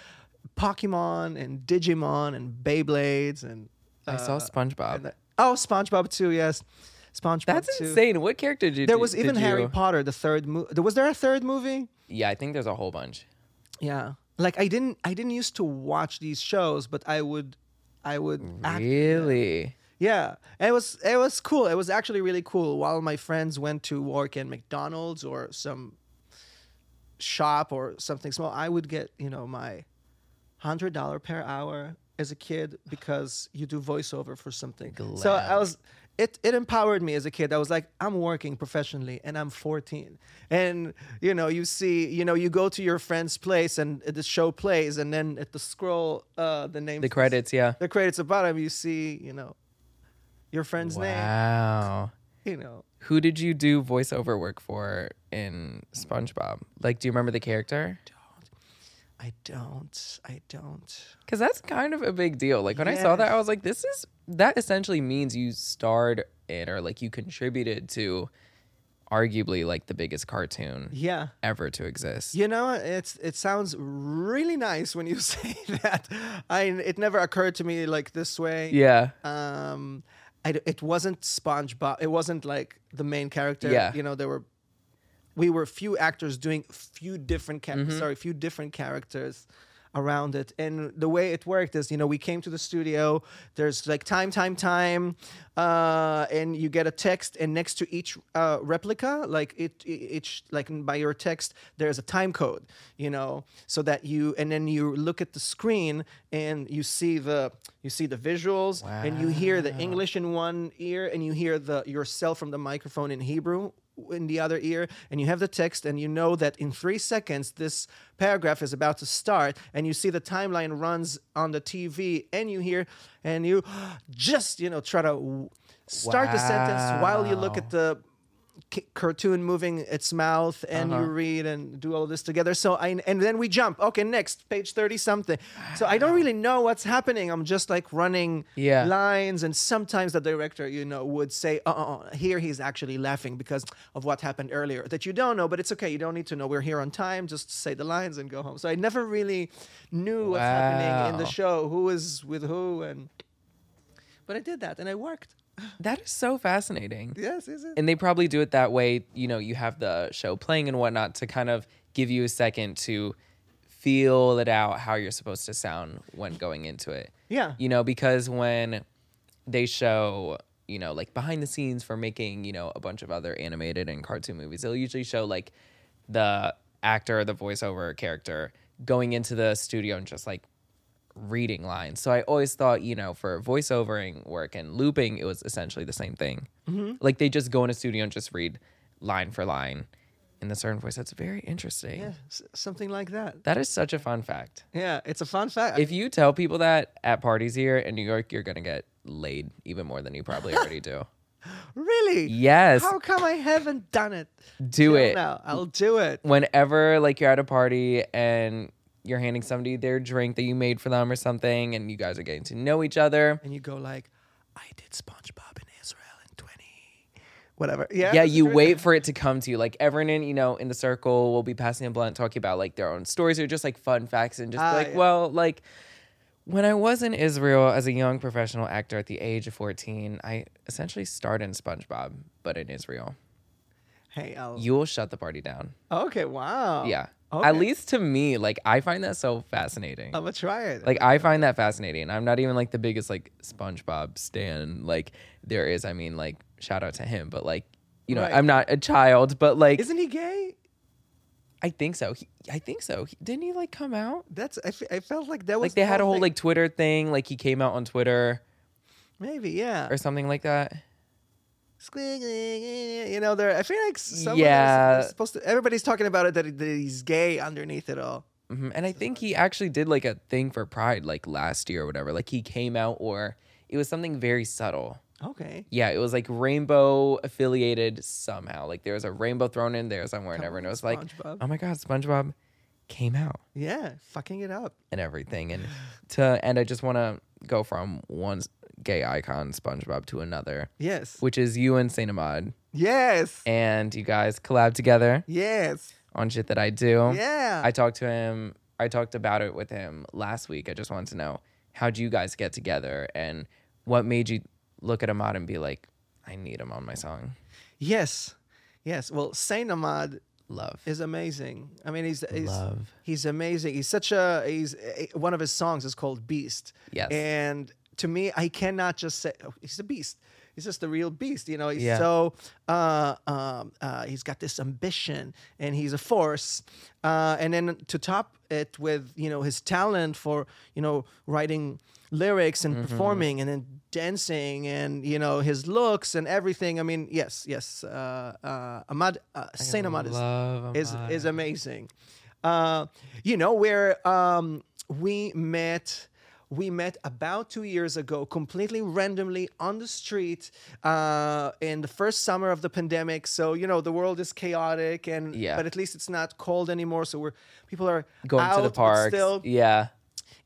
Pokemon and Digimon and Beyblades and. I saw uh, SpongeBob. and the- oh, SpongeBob too. Yes, SpongeBob. That's too. insane. What character did you? There was did even Harry you- Potter, the third movie. Was there a third movie? Yeah, I think there's a whole bunch. Yeah. Like I didn't I didn't used to watch these shows, but I would I would Really? Yeah. It was it was cool. It was actually really cool while my friends went to work in McDonald's or some shop or something small, I would get you know my hundred dollar per hour as a kid because you do voiceover for something. So I was. It, it empowered me as a kid. I was like, I'm working professionally and I'm 14. And you know, you see, you know, you go to your friend's place and the show plays, and then at the scroll, uh, the name, The credits, yeah. the credits at bottom, you see, you know, your friend's name. Wow. You know, Who did you do voiceover work for in SpongeBob? Like, do you remember the character? I don't. I don't. I don't. Because that's kind of a big deal. Like when I saw that, I was like, this is that essentially means you starred in or like you contributed to arguably like the biggest cartoon Yeah. ever to exist. You know, it's it sounds really nice when you [laughs] say that. I it never occurred to me like this way. Yeah. Um, I it wasn't SpongeBob. It wasn't like the main character. Yeah. You know, there were we were few actors doing few different char- Mm-hmm. sorry, few different characters around it. And the way it worked is, you know, we came to the studio, there's like time, time, time, uh, and you get a text, and next to each uh, replica, like it, each, like by your text, there's a time code, you know, so that you, and then you look at the screen and you see the, you see the visuals, and you hear the English in one ear, and you hear the yourself from the microphone in Hebrew in the other ear and you have the text and you know that in three seconds this paragraph is about to start and you see the timeline runs on the tv and you hear and you [gasps] just you know try to start the sentence while you look at the c- cartoon moving its mouth and Uh-huh. you read and do all this together. So i and then we jump. Okay next page 30 something. So i don't really know what's happening. I'm just like running Yeah. lines and sometimes the director you know would say uh, here he's actually laughing because of what happened earlier that you don't know but it's okay. You don't need to know. We're here on time. Just say the lines and go home. So i never really knew what's happening in the show who was with who and but i did that and I worked That is so fascinating. yes is it And they probably do it that way. You know, you have the show playing and whatnot to kind of give you a second to feel it out how you're supposed to sound when going into it. yeah You know, because when they show, you know, like behind the scenes for making, you know, a bunch of other animated and cartoon movies, they'll usually show like the actor, the voiceover character going into the studio and just like reading lines. So I always thought, you know, for voiceovering work and looping, it was essentially the same thing. Mm-hmm. Like they just go in a studio and just read line for line in the certain voice. That's very interesting. yeah s- something like that That is such a fun fact. yeah it's a fun fact If you tell people that at parties here in New York, you're gonna get laid even more than you probably already do. [laughs] really Yes, how come i haven't done it do it. now i'll do it Whenever like you're at a party and you're handing somebody their drink that you made for them or something, and you guys are getting to know each other. and you go like, I did SpongeBob in Israel in twenty, whatever. Yeah, Yeah, you wait for it to come to you. Like everyone in, you know, in the circle will be passing a blunt, talking about like their own stories or just like fun facts and just Ah, like, yeah. well, like when I was in Israel as a young professional actor at the age of 14, I essentially starred in SpongeBob, but in Israel. Hey, I'll. You will shut the party down. okay, wow. Yeah. Okay. At least to me, like I find that so fascinating. I'm gonna try it. like I find that fascinating. I'm not even like the biggest like SpongeBob stan like there is. I mean, like shout out to him, but like you know, Right. I'm not a child, but like isn't he gay? I think so. He, I think so. He, didn't he like come out? That's I, I felt like that was Like they the had a whole thing. like Twitter thing. Like he came out on Twitter maybe yeah. or something like that. You know, there. I feel like someone Yeah. is supposed to. Everybody's talking about it that, that he's gay underneath it all. hmm And I think he actually did like a thing for Pride like last year or whatever. Like he came out or it was something very subtle. Okay. Yeah, it was like rainbow affiliated somehow. Like there was a rainbow thrown in there somewhere and everyone was like, oh my God, SpongeBob came out Yeah, fucking it up. and everything. And to and I just want to go from one gay icon, SpongeBob, to another, Yes. which is you and Saint Ahmad. Yes. And you guys collab together Yes. on shit that I do. Yeah. I talked to him. I talked about it with him last week. I just wanted to know how do you guys get together and what made you look at Ahmad and be like, I need him on my song. yes. Yes. Well, Saint Ahmad Love. is amazing. I mean, he's he's, Love. he's amazing. He's such a he's eh, one of his songs is called Beast. Yes. And to me, I cannot just say oh, he's a beast. he's just a real beast. You know, he's Yeah. so uh, um, uh, he's got this ambition and he's a force. Uh, and then to top it with you know his talent for you know writing lyrics and performing and then dancing and you know his looks and everything. I mean, yes, yes, uh, uh, Ahmad uh, Saint Ahmad is Love is Ahmad. is amazing. Uh, you know where um, we met. We met about two years ago, completely randomly on the street uh, in the first summer of the pandemic. So you know the world is chaotic, and Yeah. but at least it's not cold anymore. So we're people are going out, to the park. still. Yeah.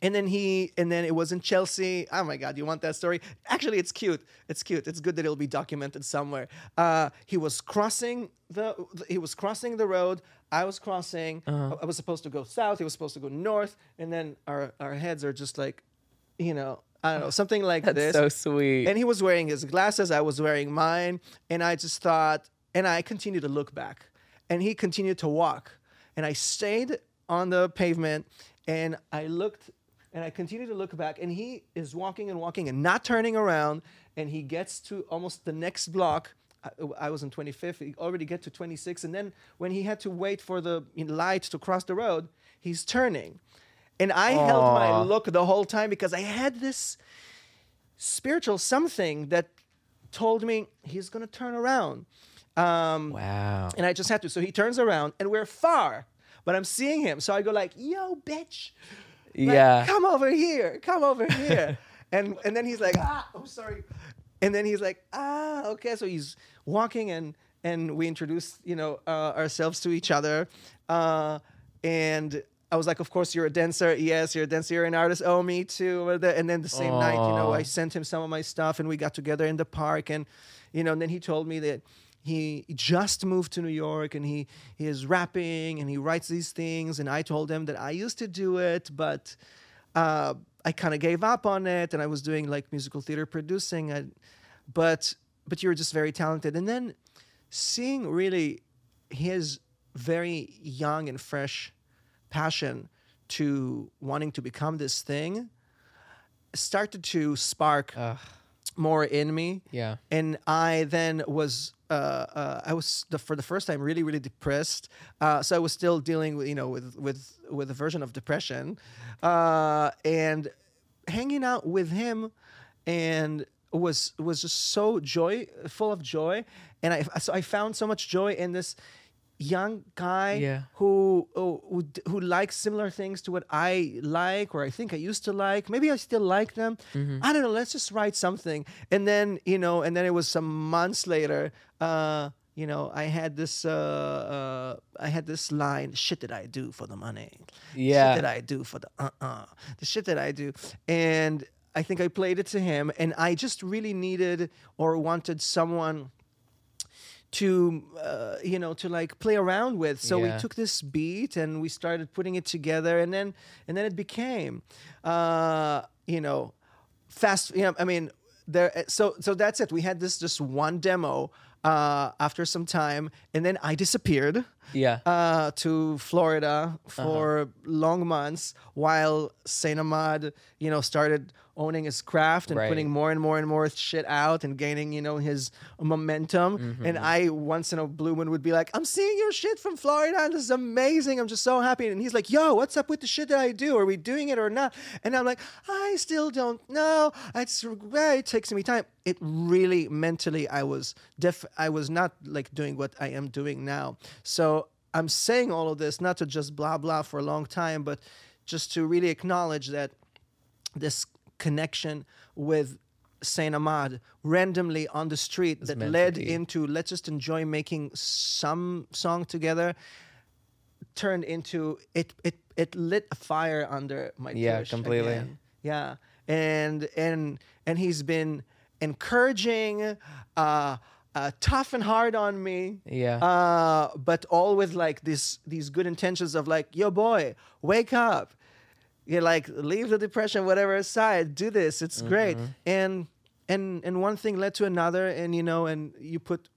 And then he, and then it was in Chelsea. Oh my God, you want that story? Actually, it's cute. It's cute. It's good that it'll be documented somewhere. Uh, he was crossing the, he was crossing the road. I was crossing. Uh-huh. I was supposed to go south. He was supposed to go north. And then our our heads are just like, you know, I don't know, something like That's this. so sweet. And he was wearing his glasses. I was wearing mine. And I just thought, and I continued to look back. And he continued to walk. And I stayed on the pavement and I looked and I continued to look back. And he is walking and walking and not turning around. And he gets to almost the next block. I, I was in 25th. He already get to 26. And then when he had to wait for the light to cross the road, he's turning. And I held my look the whole time because I had this spiritual something that told me he's going to turn around. Um, wow. and I just had to. So he turns around and we're far, but I'm seeing him. So I go like, yo, bitch. Like, yeah. Come over here. Come over [laughs] here. and and then he's like, ah, I'm sorry. And then he's like, ah, okay. So he's walking and and we introduce, you know, uh, ourselves to each other. Uh, and I was like, of course, you're a dancer. Yes, you're a dancer. You're an artist. Oh, me too. And then the same night, you know, I sent him some of my stuff and we got together in the park. And, you know, and then he told me that he just moved to New York and he, he is rapping and he writes these things. And I told him that I used to do it, but uh, I kind of gave up on it. And I was doing like musical theater producing. And, but, but you're just very talented. And then seeing really his very young and fresh passion to wanting to become this thing started to spark Ugh. more in me Yeah. and I then was uh, uh, I was the, for the first time really really depressed. Uh, so I was still dealing with you know with with with a version of depression, uh, and hanging out with him, and was was just so joy full of joy, and I so I found so much joy in this young guy Yeah. who, who who likes similar things to what I like or I think I used to like. Maybe I still like them. I don't know. Let's just write something. And then you know, and then it was some months later. Uh, you know, I had this. Uh, uh, I had this line: "Shit that I do for the money." Yeah. Shit that I do for the uh uh. The shit that I do, and I think I played it to him, and I just really needed or wanted someone to uh, you know to like play around with so Yeah. we took this beat and we started putting it together and then and then it became uh you know fast you know i mean there so so that's it we had this just one demo uh after some time and then i disappeared Yeah. uh, to Florida for long months while Saint Ahmad, you know, started owning his craft and Right. putting more and more and more shit out and gaining, you know, his momentum. Mm-hmm. And I once in a blue moon would be like, I'm seeing your shit from Florida and this is amazing. I'm just so happy. And he's like, yo, what's up with the shit that I do? Are we doing it or not? And I'm like, I still don't know. It's it takes me time. It really mentally I was def I was not like doing what I am doing now. So I'm saying all of this not to just blah blah for a long time, but just to really acknowledge that this connection with Saint Ahmad randomly on the street that led into let's just enjoy making some song together turned into it it it lit a fire under my Yeah, completely. again. yeah and and and he's been encouraging uh uh, tough and hard on me Yeah. uh, but all with like this these good intentions of like yo boy wake up you like leave the depression whatever aside do this it's great and and and one thing led to another and you know and you put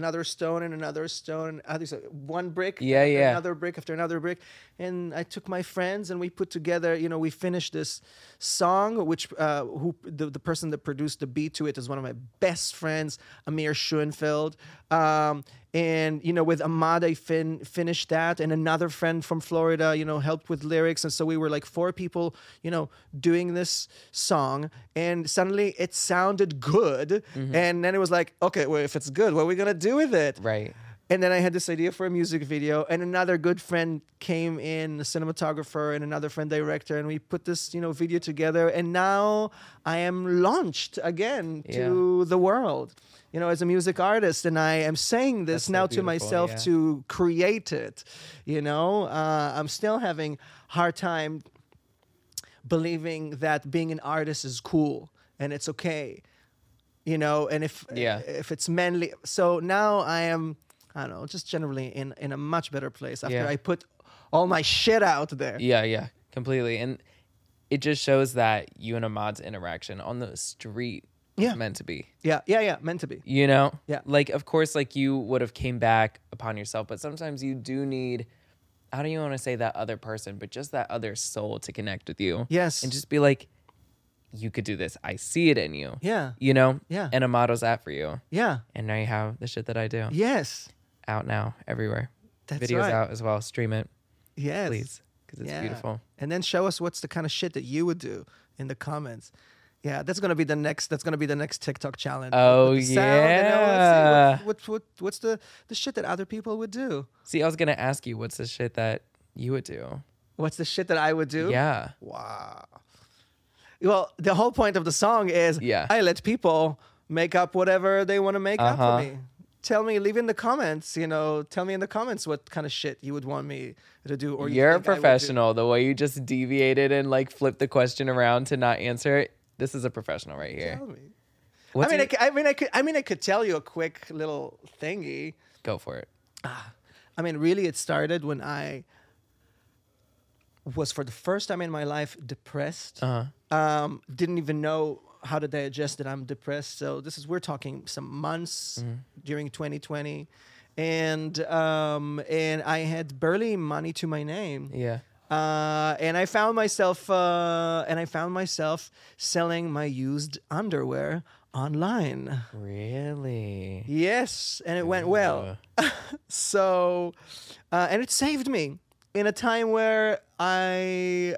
another stone and another stone. Do one brick? Yeah, yeah. Another brick after another brick, and I took my friends and we put together. You know, we finished this song, which uh, who the, the person that produced the beat to it is one of my best friends, Amir Schoenfeld. Um, and you know, with Ahmad I fin- finished that, and another friend from Florida, you know, helped with lyrics, and so we were like four people, you know, doing this song, and suddenly it sounded good, mm-hmm. and then it was like, okay, well, if it's good, what are we gonna do with it? Right. And then I had this idea for a music video, and another good friend came in, a cinematographer, and another friend director, and we put this, you know, video together. And now I am launched again to the world, you know, as a music artist, and I am saying this so now to myself yeah. to create it. You know, uh, I'm still having hard time believing that being an artist is cool and it's okay you know and if Yeah. if it's manly so now i am i don't know just generally in in a much better place after Yeah. i put all my shit out there Yeah, yeah, completely. And it just shows that you and Ahmad's interaction on the street Yeah. meant to be. yeah yeah yeah meant to be You know? Yeah. Like of course like you would have came back upon yourself, but sometimes you do need I don't even want to say that other person, but just that other soul to connect with you. Yes. And just be like, you could do this. I see it in you. yeah You know? Yeah. And Ahmad's that for you. yeah And now you have the shit that I do yes out now everywhere. That's Videos right. out as well. Stream it, yes please. Because it's Yeah. beautiful. and then show us what's the kind of shit that you would do in the comments yeah, that's gonna be the next. That's gonna be the next TikTok challenge. Oh, the sound, you know, see yeah. what, what, what, what's the the shit that other people would do? See, I was gonna ask you, what's the shit that you would do? What's the shit that I would do? Yeah. Wow. Well, the whole point of the song is Yeah. I let people make up whatever they want to make up Uh-huh. for me. Tell me, leave in the comments, you know, tell me in the comments what kind of shit you would want me to do. Or you You're a think I would do. professional. The way you just deviated and like flipped the question around to not answer it. This is a professional right here. Tell me. What's I mean, your- I, c- I mean, I could, I mean, I could tell you a quick little thingy. go for it. I mean, really, it started when I was for the first time in my life depressed. Uh Um, didn't even know how to digest that I'm depressed. So this is we're talking some months Mm-hmm. during 2020, and um, and I had barely money to my name. Yeah. Uh, and I found myself, uh, and I found myself selling my used underwear online. Really? Yes, and it went well. [laughs] so, uh, and it saved me in a time where I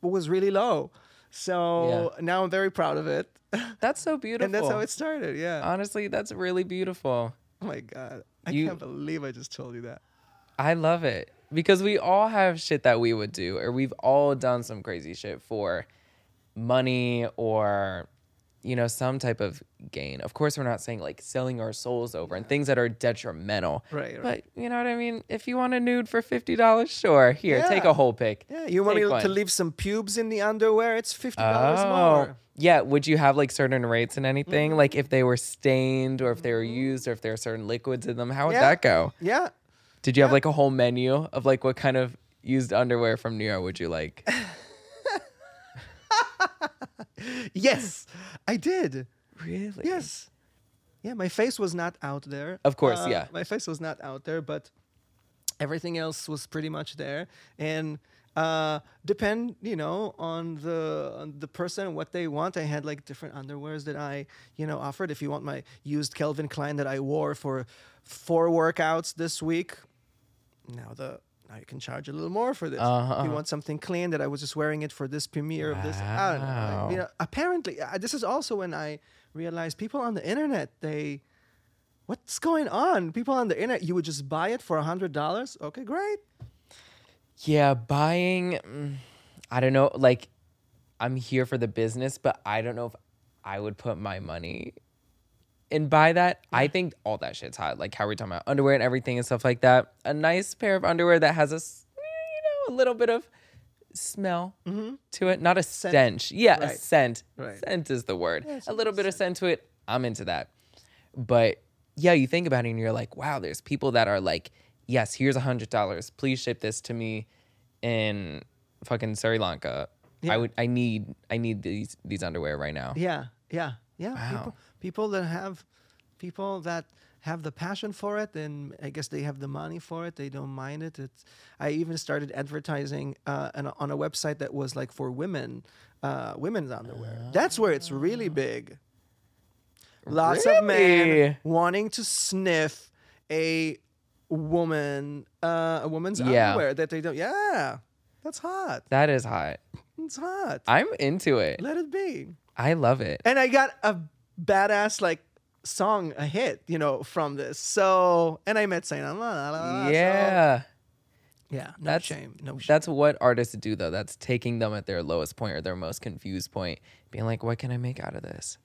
was really low. So now I'm very proud of it, [laughs] That's so beautiful. and that's how it started. Yeah. Honestly, that's really beautiful. oh my god, I You- can't believe I just told you that. I love it because we all have shit that we would do, or we've all done some crazy shit for money or, you know, some type of gain. Of course, we're not saying like selling our souls over and things that are detrimental. Right, right. But you know what I mean? If you want a nude for $50, sure. Here, take a whole pic. Yeah, you want me to leave some pubes in the underwear? It's fifty dollars Oh, more. yeah. Would you have like certain rates and anything? Mm-hmm. Like if they were stained or if they were used or if there are certain liquids in them? How would Yeah. that go? Yeah. Did you have like a whole menu of like what kind of used underwear from New York would you like? [laughs] Yes, I did. really? Yes. Yeah, my face was not out there. Of course, Uh, yeah. My face was not out there, but everything else was pretty much there. And uh, depend, you know, on the on the person what they want. I had like different underwears that I, you know, offered. If you want my used Calvin Klein that I wore for four workouts this week, now the now you can charge a little more for this. Uh-huh. You want something clean that I was just wearing it for this premiere of this. I don't know. Wow. You know, apparently, uh, this is also when I realized people on the internet they. What's going on? People on the internet, you would just buy it for a hundred dollars. Okay, great. Yeah, buying. mm, I don't know. Like, I'm here for the business, but I don't know if I would put my money and by that. I think all that shit's hot. Like how we're talking about underwear and everything and stuff like that. A nice pair of underwear that has a, you know, a little bit of smell to it, not a stench. Yeah, a Mm-hmm. Scent. Right. Scent is the word. a little bit of scent to it. I'm into that. But yeah, you think about it and you're like, wow, there's people that are like, yes, here's a hundred dollars. Please ship this to me in fucking Sri Lanka. Yeah. I would I need I need these these underwear right now. Yeah, yeah, yeah. Wow. People, people that have, people that have the passion for it, and I guess they have the money for it. They don't mind it. It's, I even started advertising uh, on, on a website that was like for women, uh, women's underwear. That's where it's really big. Lots of men wanting to sniff a woman, uh, a woman's Yeah. underwear that they don't. Yeah, that's hot. That is hot. It's hot. I'm into it. Let it be. I love it. And I got a badass like song, a hit, you know, from this. So, and I met Saint. Yeah, Yeah. yeah. No That's- shame. No shame. That's what artists do though. That's taking them at their lowest point or their most confused point, being like, what can I make out of this?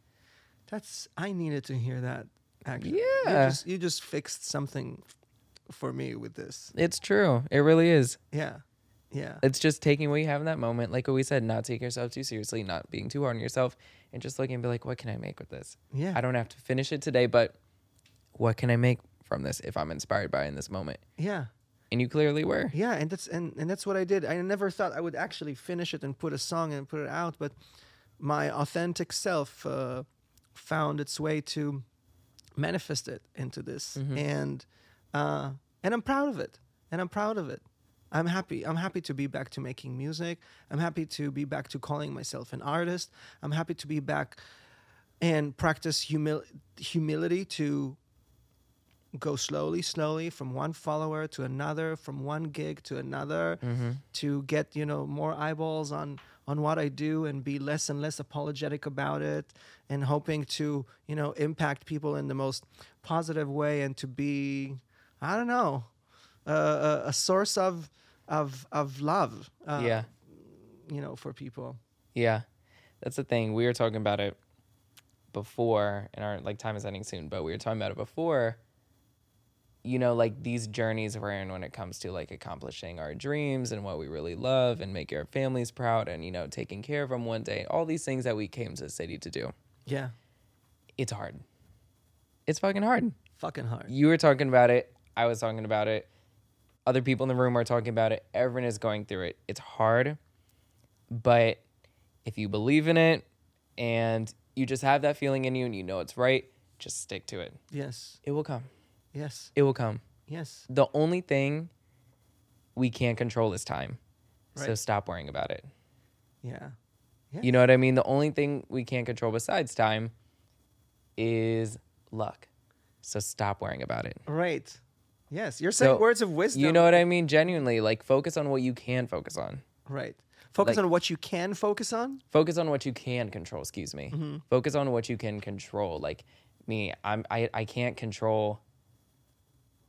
That's. I needed to hear that. Actually, Yeah. You just, you just fixed something for me with this. It's true. It really is. Yeah, yeah. It's just taking what you have in that moment, like what we said, not taking yourself too seriously, not being too hard on yourself, and just looking and be like, what can I make with this? Yeah. I don't have to finish it today, but what can I make from this if I'm inspired by it in this moment? Yeah. And you clearly were. Yeah, and that's and, and that's what I did. I never thought I would actually finish it and put a song and put it out, but my authentic self uh, found its way to manifest it into this, and uh, and I'm proud of it. And I'm proud of it. I'm happy. I'm happy to be back to making music. I'm happy to be back to calling myself an artist. I'm happy to be back and practice humil- humility to go slowly, slowly from one follower to another, from one gig to another, mm-hmm. to get you know more eyeballs on on what I do and be less and less apologetic about it, and hoping to you know impact people in the most positive way and to be I don't know uh, a, a source of of of love. Uh, yeah. you know for people. Yeah. That's the thing. We were talking about it before, and our like time is ending soon, but we were talking about it before. You know, like these journeys we're in when it comes to like accomplishing our dreams and what we really love and make our families proud and, you know, taking care of them one day. All these things that we came to the city to do. Yeah, It's hard. It's fucking hard. fucking hard. You were talking about it. I was talking about it. Other people in the room are talking about it. Everyone is going through it. It's hard. But if you believe in it and you just have that feeling in you and you know it's right, just stick to it. Yes, It will come. yes, It will come. yes. The only thing we can't control is time. So stop worrying about it. Yeah, You know what I mean? The only thing we can't control besides time is luck. So stop worrying about it. right. Yes, you're saying So, words of wisdom. You know what I mean? Genuinely, like focus on what you can focus on. Right. Focus Like- on what you can focus on. Focus on what you can control. Excuse me. Mm-hmm. Focus on what you can control. Like me, I'm I I can't control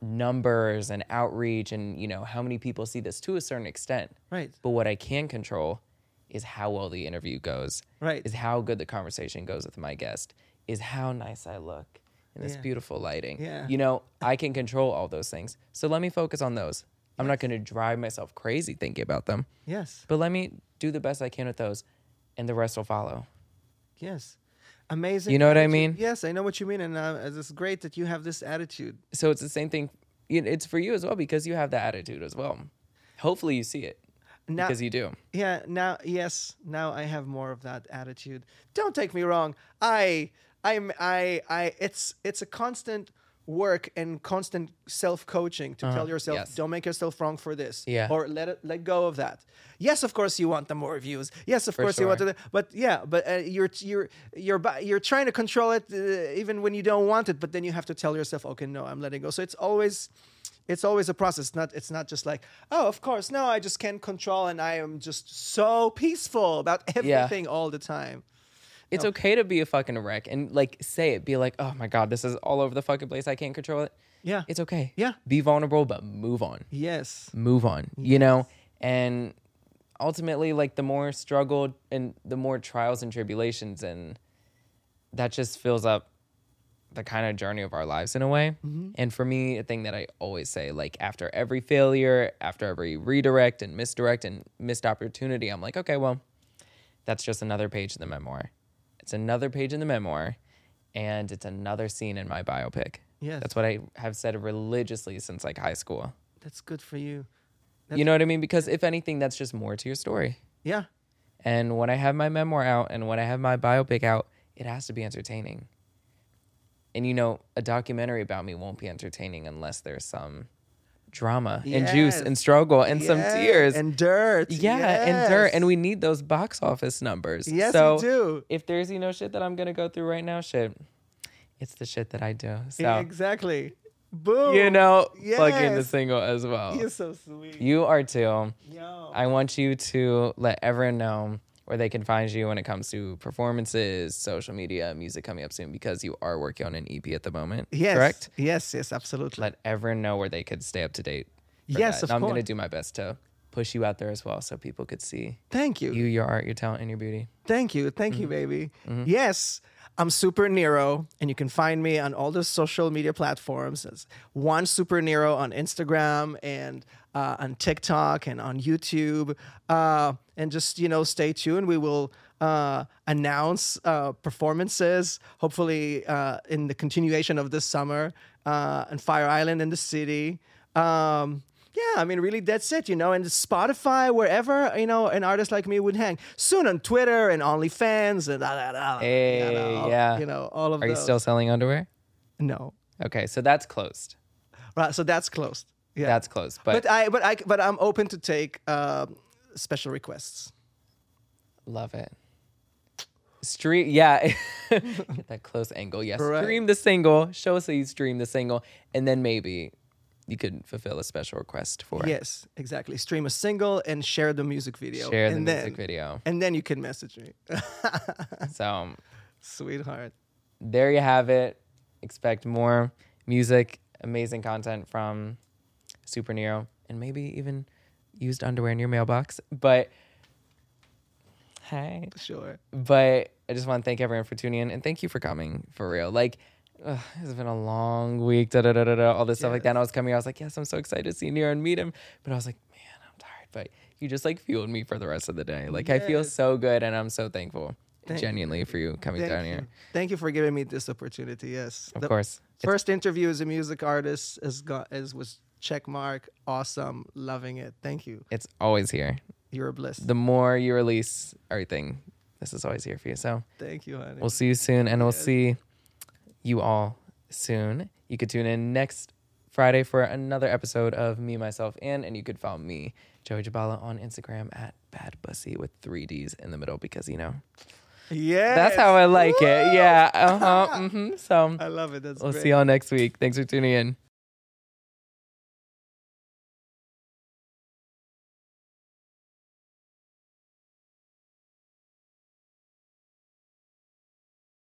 numbers and outreach and you know how many people see this to a certain extent. Right. But what I can control is how well the interview goes. Right. Is how good the conversation goes with my guest. Is how nice I look in this Yeah. beautiful lighting. Yeah. You know, I can control all those things. So let me focus on those. I'm not going to drive myself crazy thinking about them. Yes. But let me do the best I can with those, and the rest will follow. Yes. Amazing. You know what I mean? Yes, I know what you mean, and uh, it's great that you have this attitude. So it's the same thing. It's for you as well because you have that attitude as well. Hopefully, you see it Now, because you do. yeah. Now, yes. Now I have more of that attitude. Don't take me wrong. I, I'm, I, I. It's, it's a constant work and constant self coaching to tell yourself, Uh-huh. Yes. don't make yourself wrong for this. Yeah. Or let it, let go of that. Yes, of course you want the more views. Yes, of For course you want sure. to. But yeah, but uh, you're you're you're you're trying to control it uh, even when you don't want it. But then you have to tell yourself, okay, no, I'm letting go. So it's always. It's always a process. Not it's not just like, oh, of course, no, I just can't control, and I am just so peaceful about Yeah. everything all the time. It's okay to be a fucking wreck and like say it. Be like, oh my god, this is all over the fucking place. I can't control it. Yeah. It's okay. Yeah. Be vulnerable, but move on. Yes. Move on. You know, and ultimately, like the more struggle and the more trials and tribulations, and that just fills up the kind of journey of our lives in a way. Mm-hmm. And for me, a thing that I always say, like after every failure, after every redirect and misdirect and missed opportunity, I'm like, okay, well, that's just another page in the memoir. It's another page in the memoir, and it's another scene in my biopic. Yes. That's what I have said religiously since like high school. That's good for you. you know what I mean? Because if anything, that's just more to your story. Yeah. And when I have my memoir out and when I have my biopic out, it has to be entertaining. and you know, a documentary about me won't be entertaining unless there's some drama and juice and struggle and some tears. and dirt. yeah, and dirt. And we need those box office numbers. Yes, so we do. if there's, you know, shit that I'm gonna go through right now, shit, it's the shit that I do. So Exactly. Boom. you know, plugging the single as well. You're so sweet. You are too. Yo. I want you to let everyone know where they can find you when it comes to performances, social media, music coming up soon because you are working on an EP at the moment. yes. Correct? Yes, yes, absolutely. Let everyone know where they could stay up to date. Yes, that. of And I'm going to do my best to push you out there as well so people could see Thank you. you, your art, your talent, and your beauty. Thank you. Thank Mm-hmm. you, baby. Yes, I'm SuperNiRO, and you can find me on all the social media platforms as one SuperNiRO on Instagram and uh, on TikTok and on YouTube. Uh, and just, you know, stay tuned. We will uh, announce uh, performances, hopefully uh, in the continuation of this summer uh, on Fire Island in the city. Um, yeah, I mean, really, that's it, you know. And Spotify, wherever you know an artist like me would hang. Soon on Twitter and OnlyFans and da, da, da, Hey, you know, yeah. you know all of Are you still selling underwear? no? Okay, so that's closed. Right, so that's closed. Yeah, That's closed. But, but I, but I, but I'm open to take um special requests. love it. Stream, yeah. [laughs] Get that close angle. Yes. Right. Stream the single. Show us that you stream the single, and then maybe you could fulfill a special request for. Yes, exactly. Stream a single and share the music video. Share the and music then, video. and then you can message me, [laughs] So um, sweetheart. there you have it. Expect more music, amazing content from SuperNiRO, and maybe even used underwear in your mailbox. But hey, Sure. but I just want to thank everyone for tuning in and thank you for coming for real. Like, ugh, it's been a long week, da da da da da, all this stuff like that. And I was coming, I was like, yes, I'm so excited to see Niro and meet him. But I was like, man, I'm tired. But you just like fueled me for the rest of the day. Like, I feel so good and I'm so thankful, Thank- genuinely, for you coming Thank down you. here. Thank you for giving me this opportunity. Yes, Of The course. It's- First interview as a music artist is got is was check mark. Awesome, loving it. Thank you. It's always here. You're a bliss. The more you release everything, this is always here for you. So Thank you, honey. we'll see you soon and we'll see you all soon. You could tune in next Friday for another episode of Me, Myself, and and you could follow me, Joey Jabala, on Instagram at Bad Bussy with three D's in the middle because you know yeah, that's how I like it. Yeah. Uh huh. [laughs] mm-hmm. So I love it. That's great. we'll great. see y'all next week. Thanks for tuning in.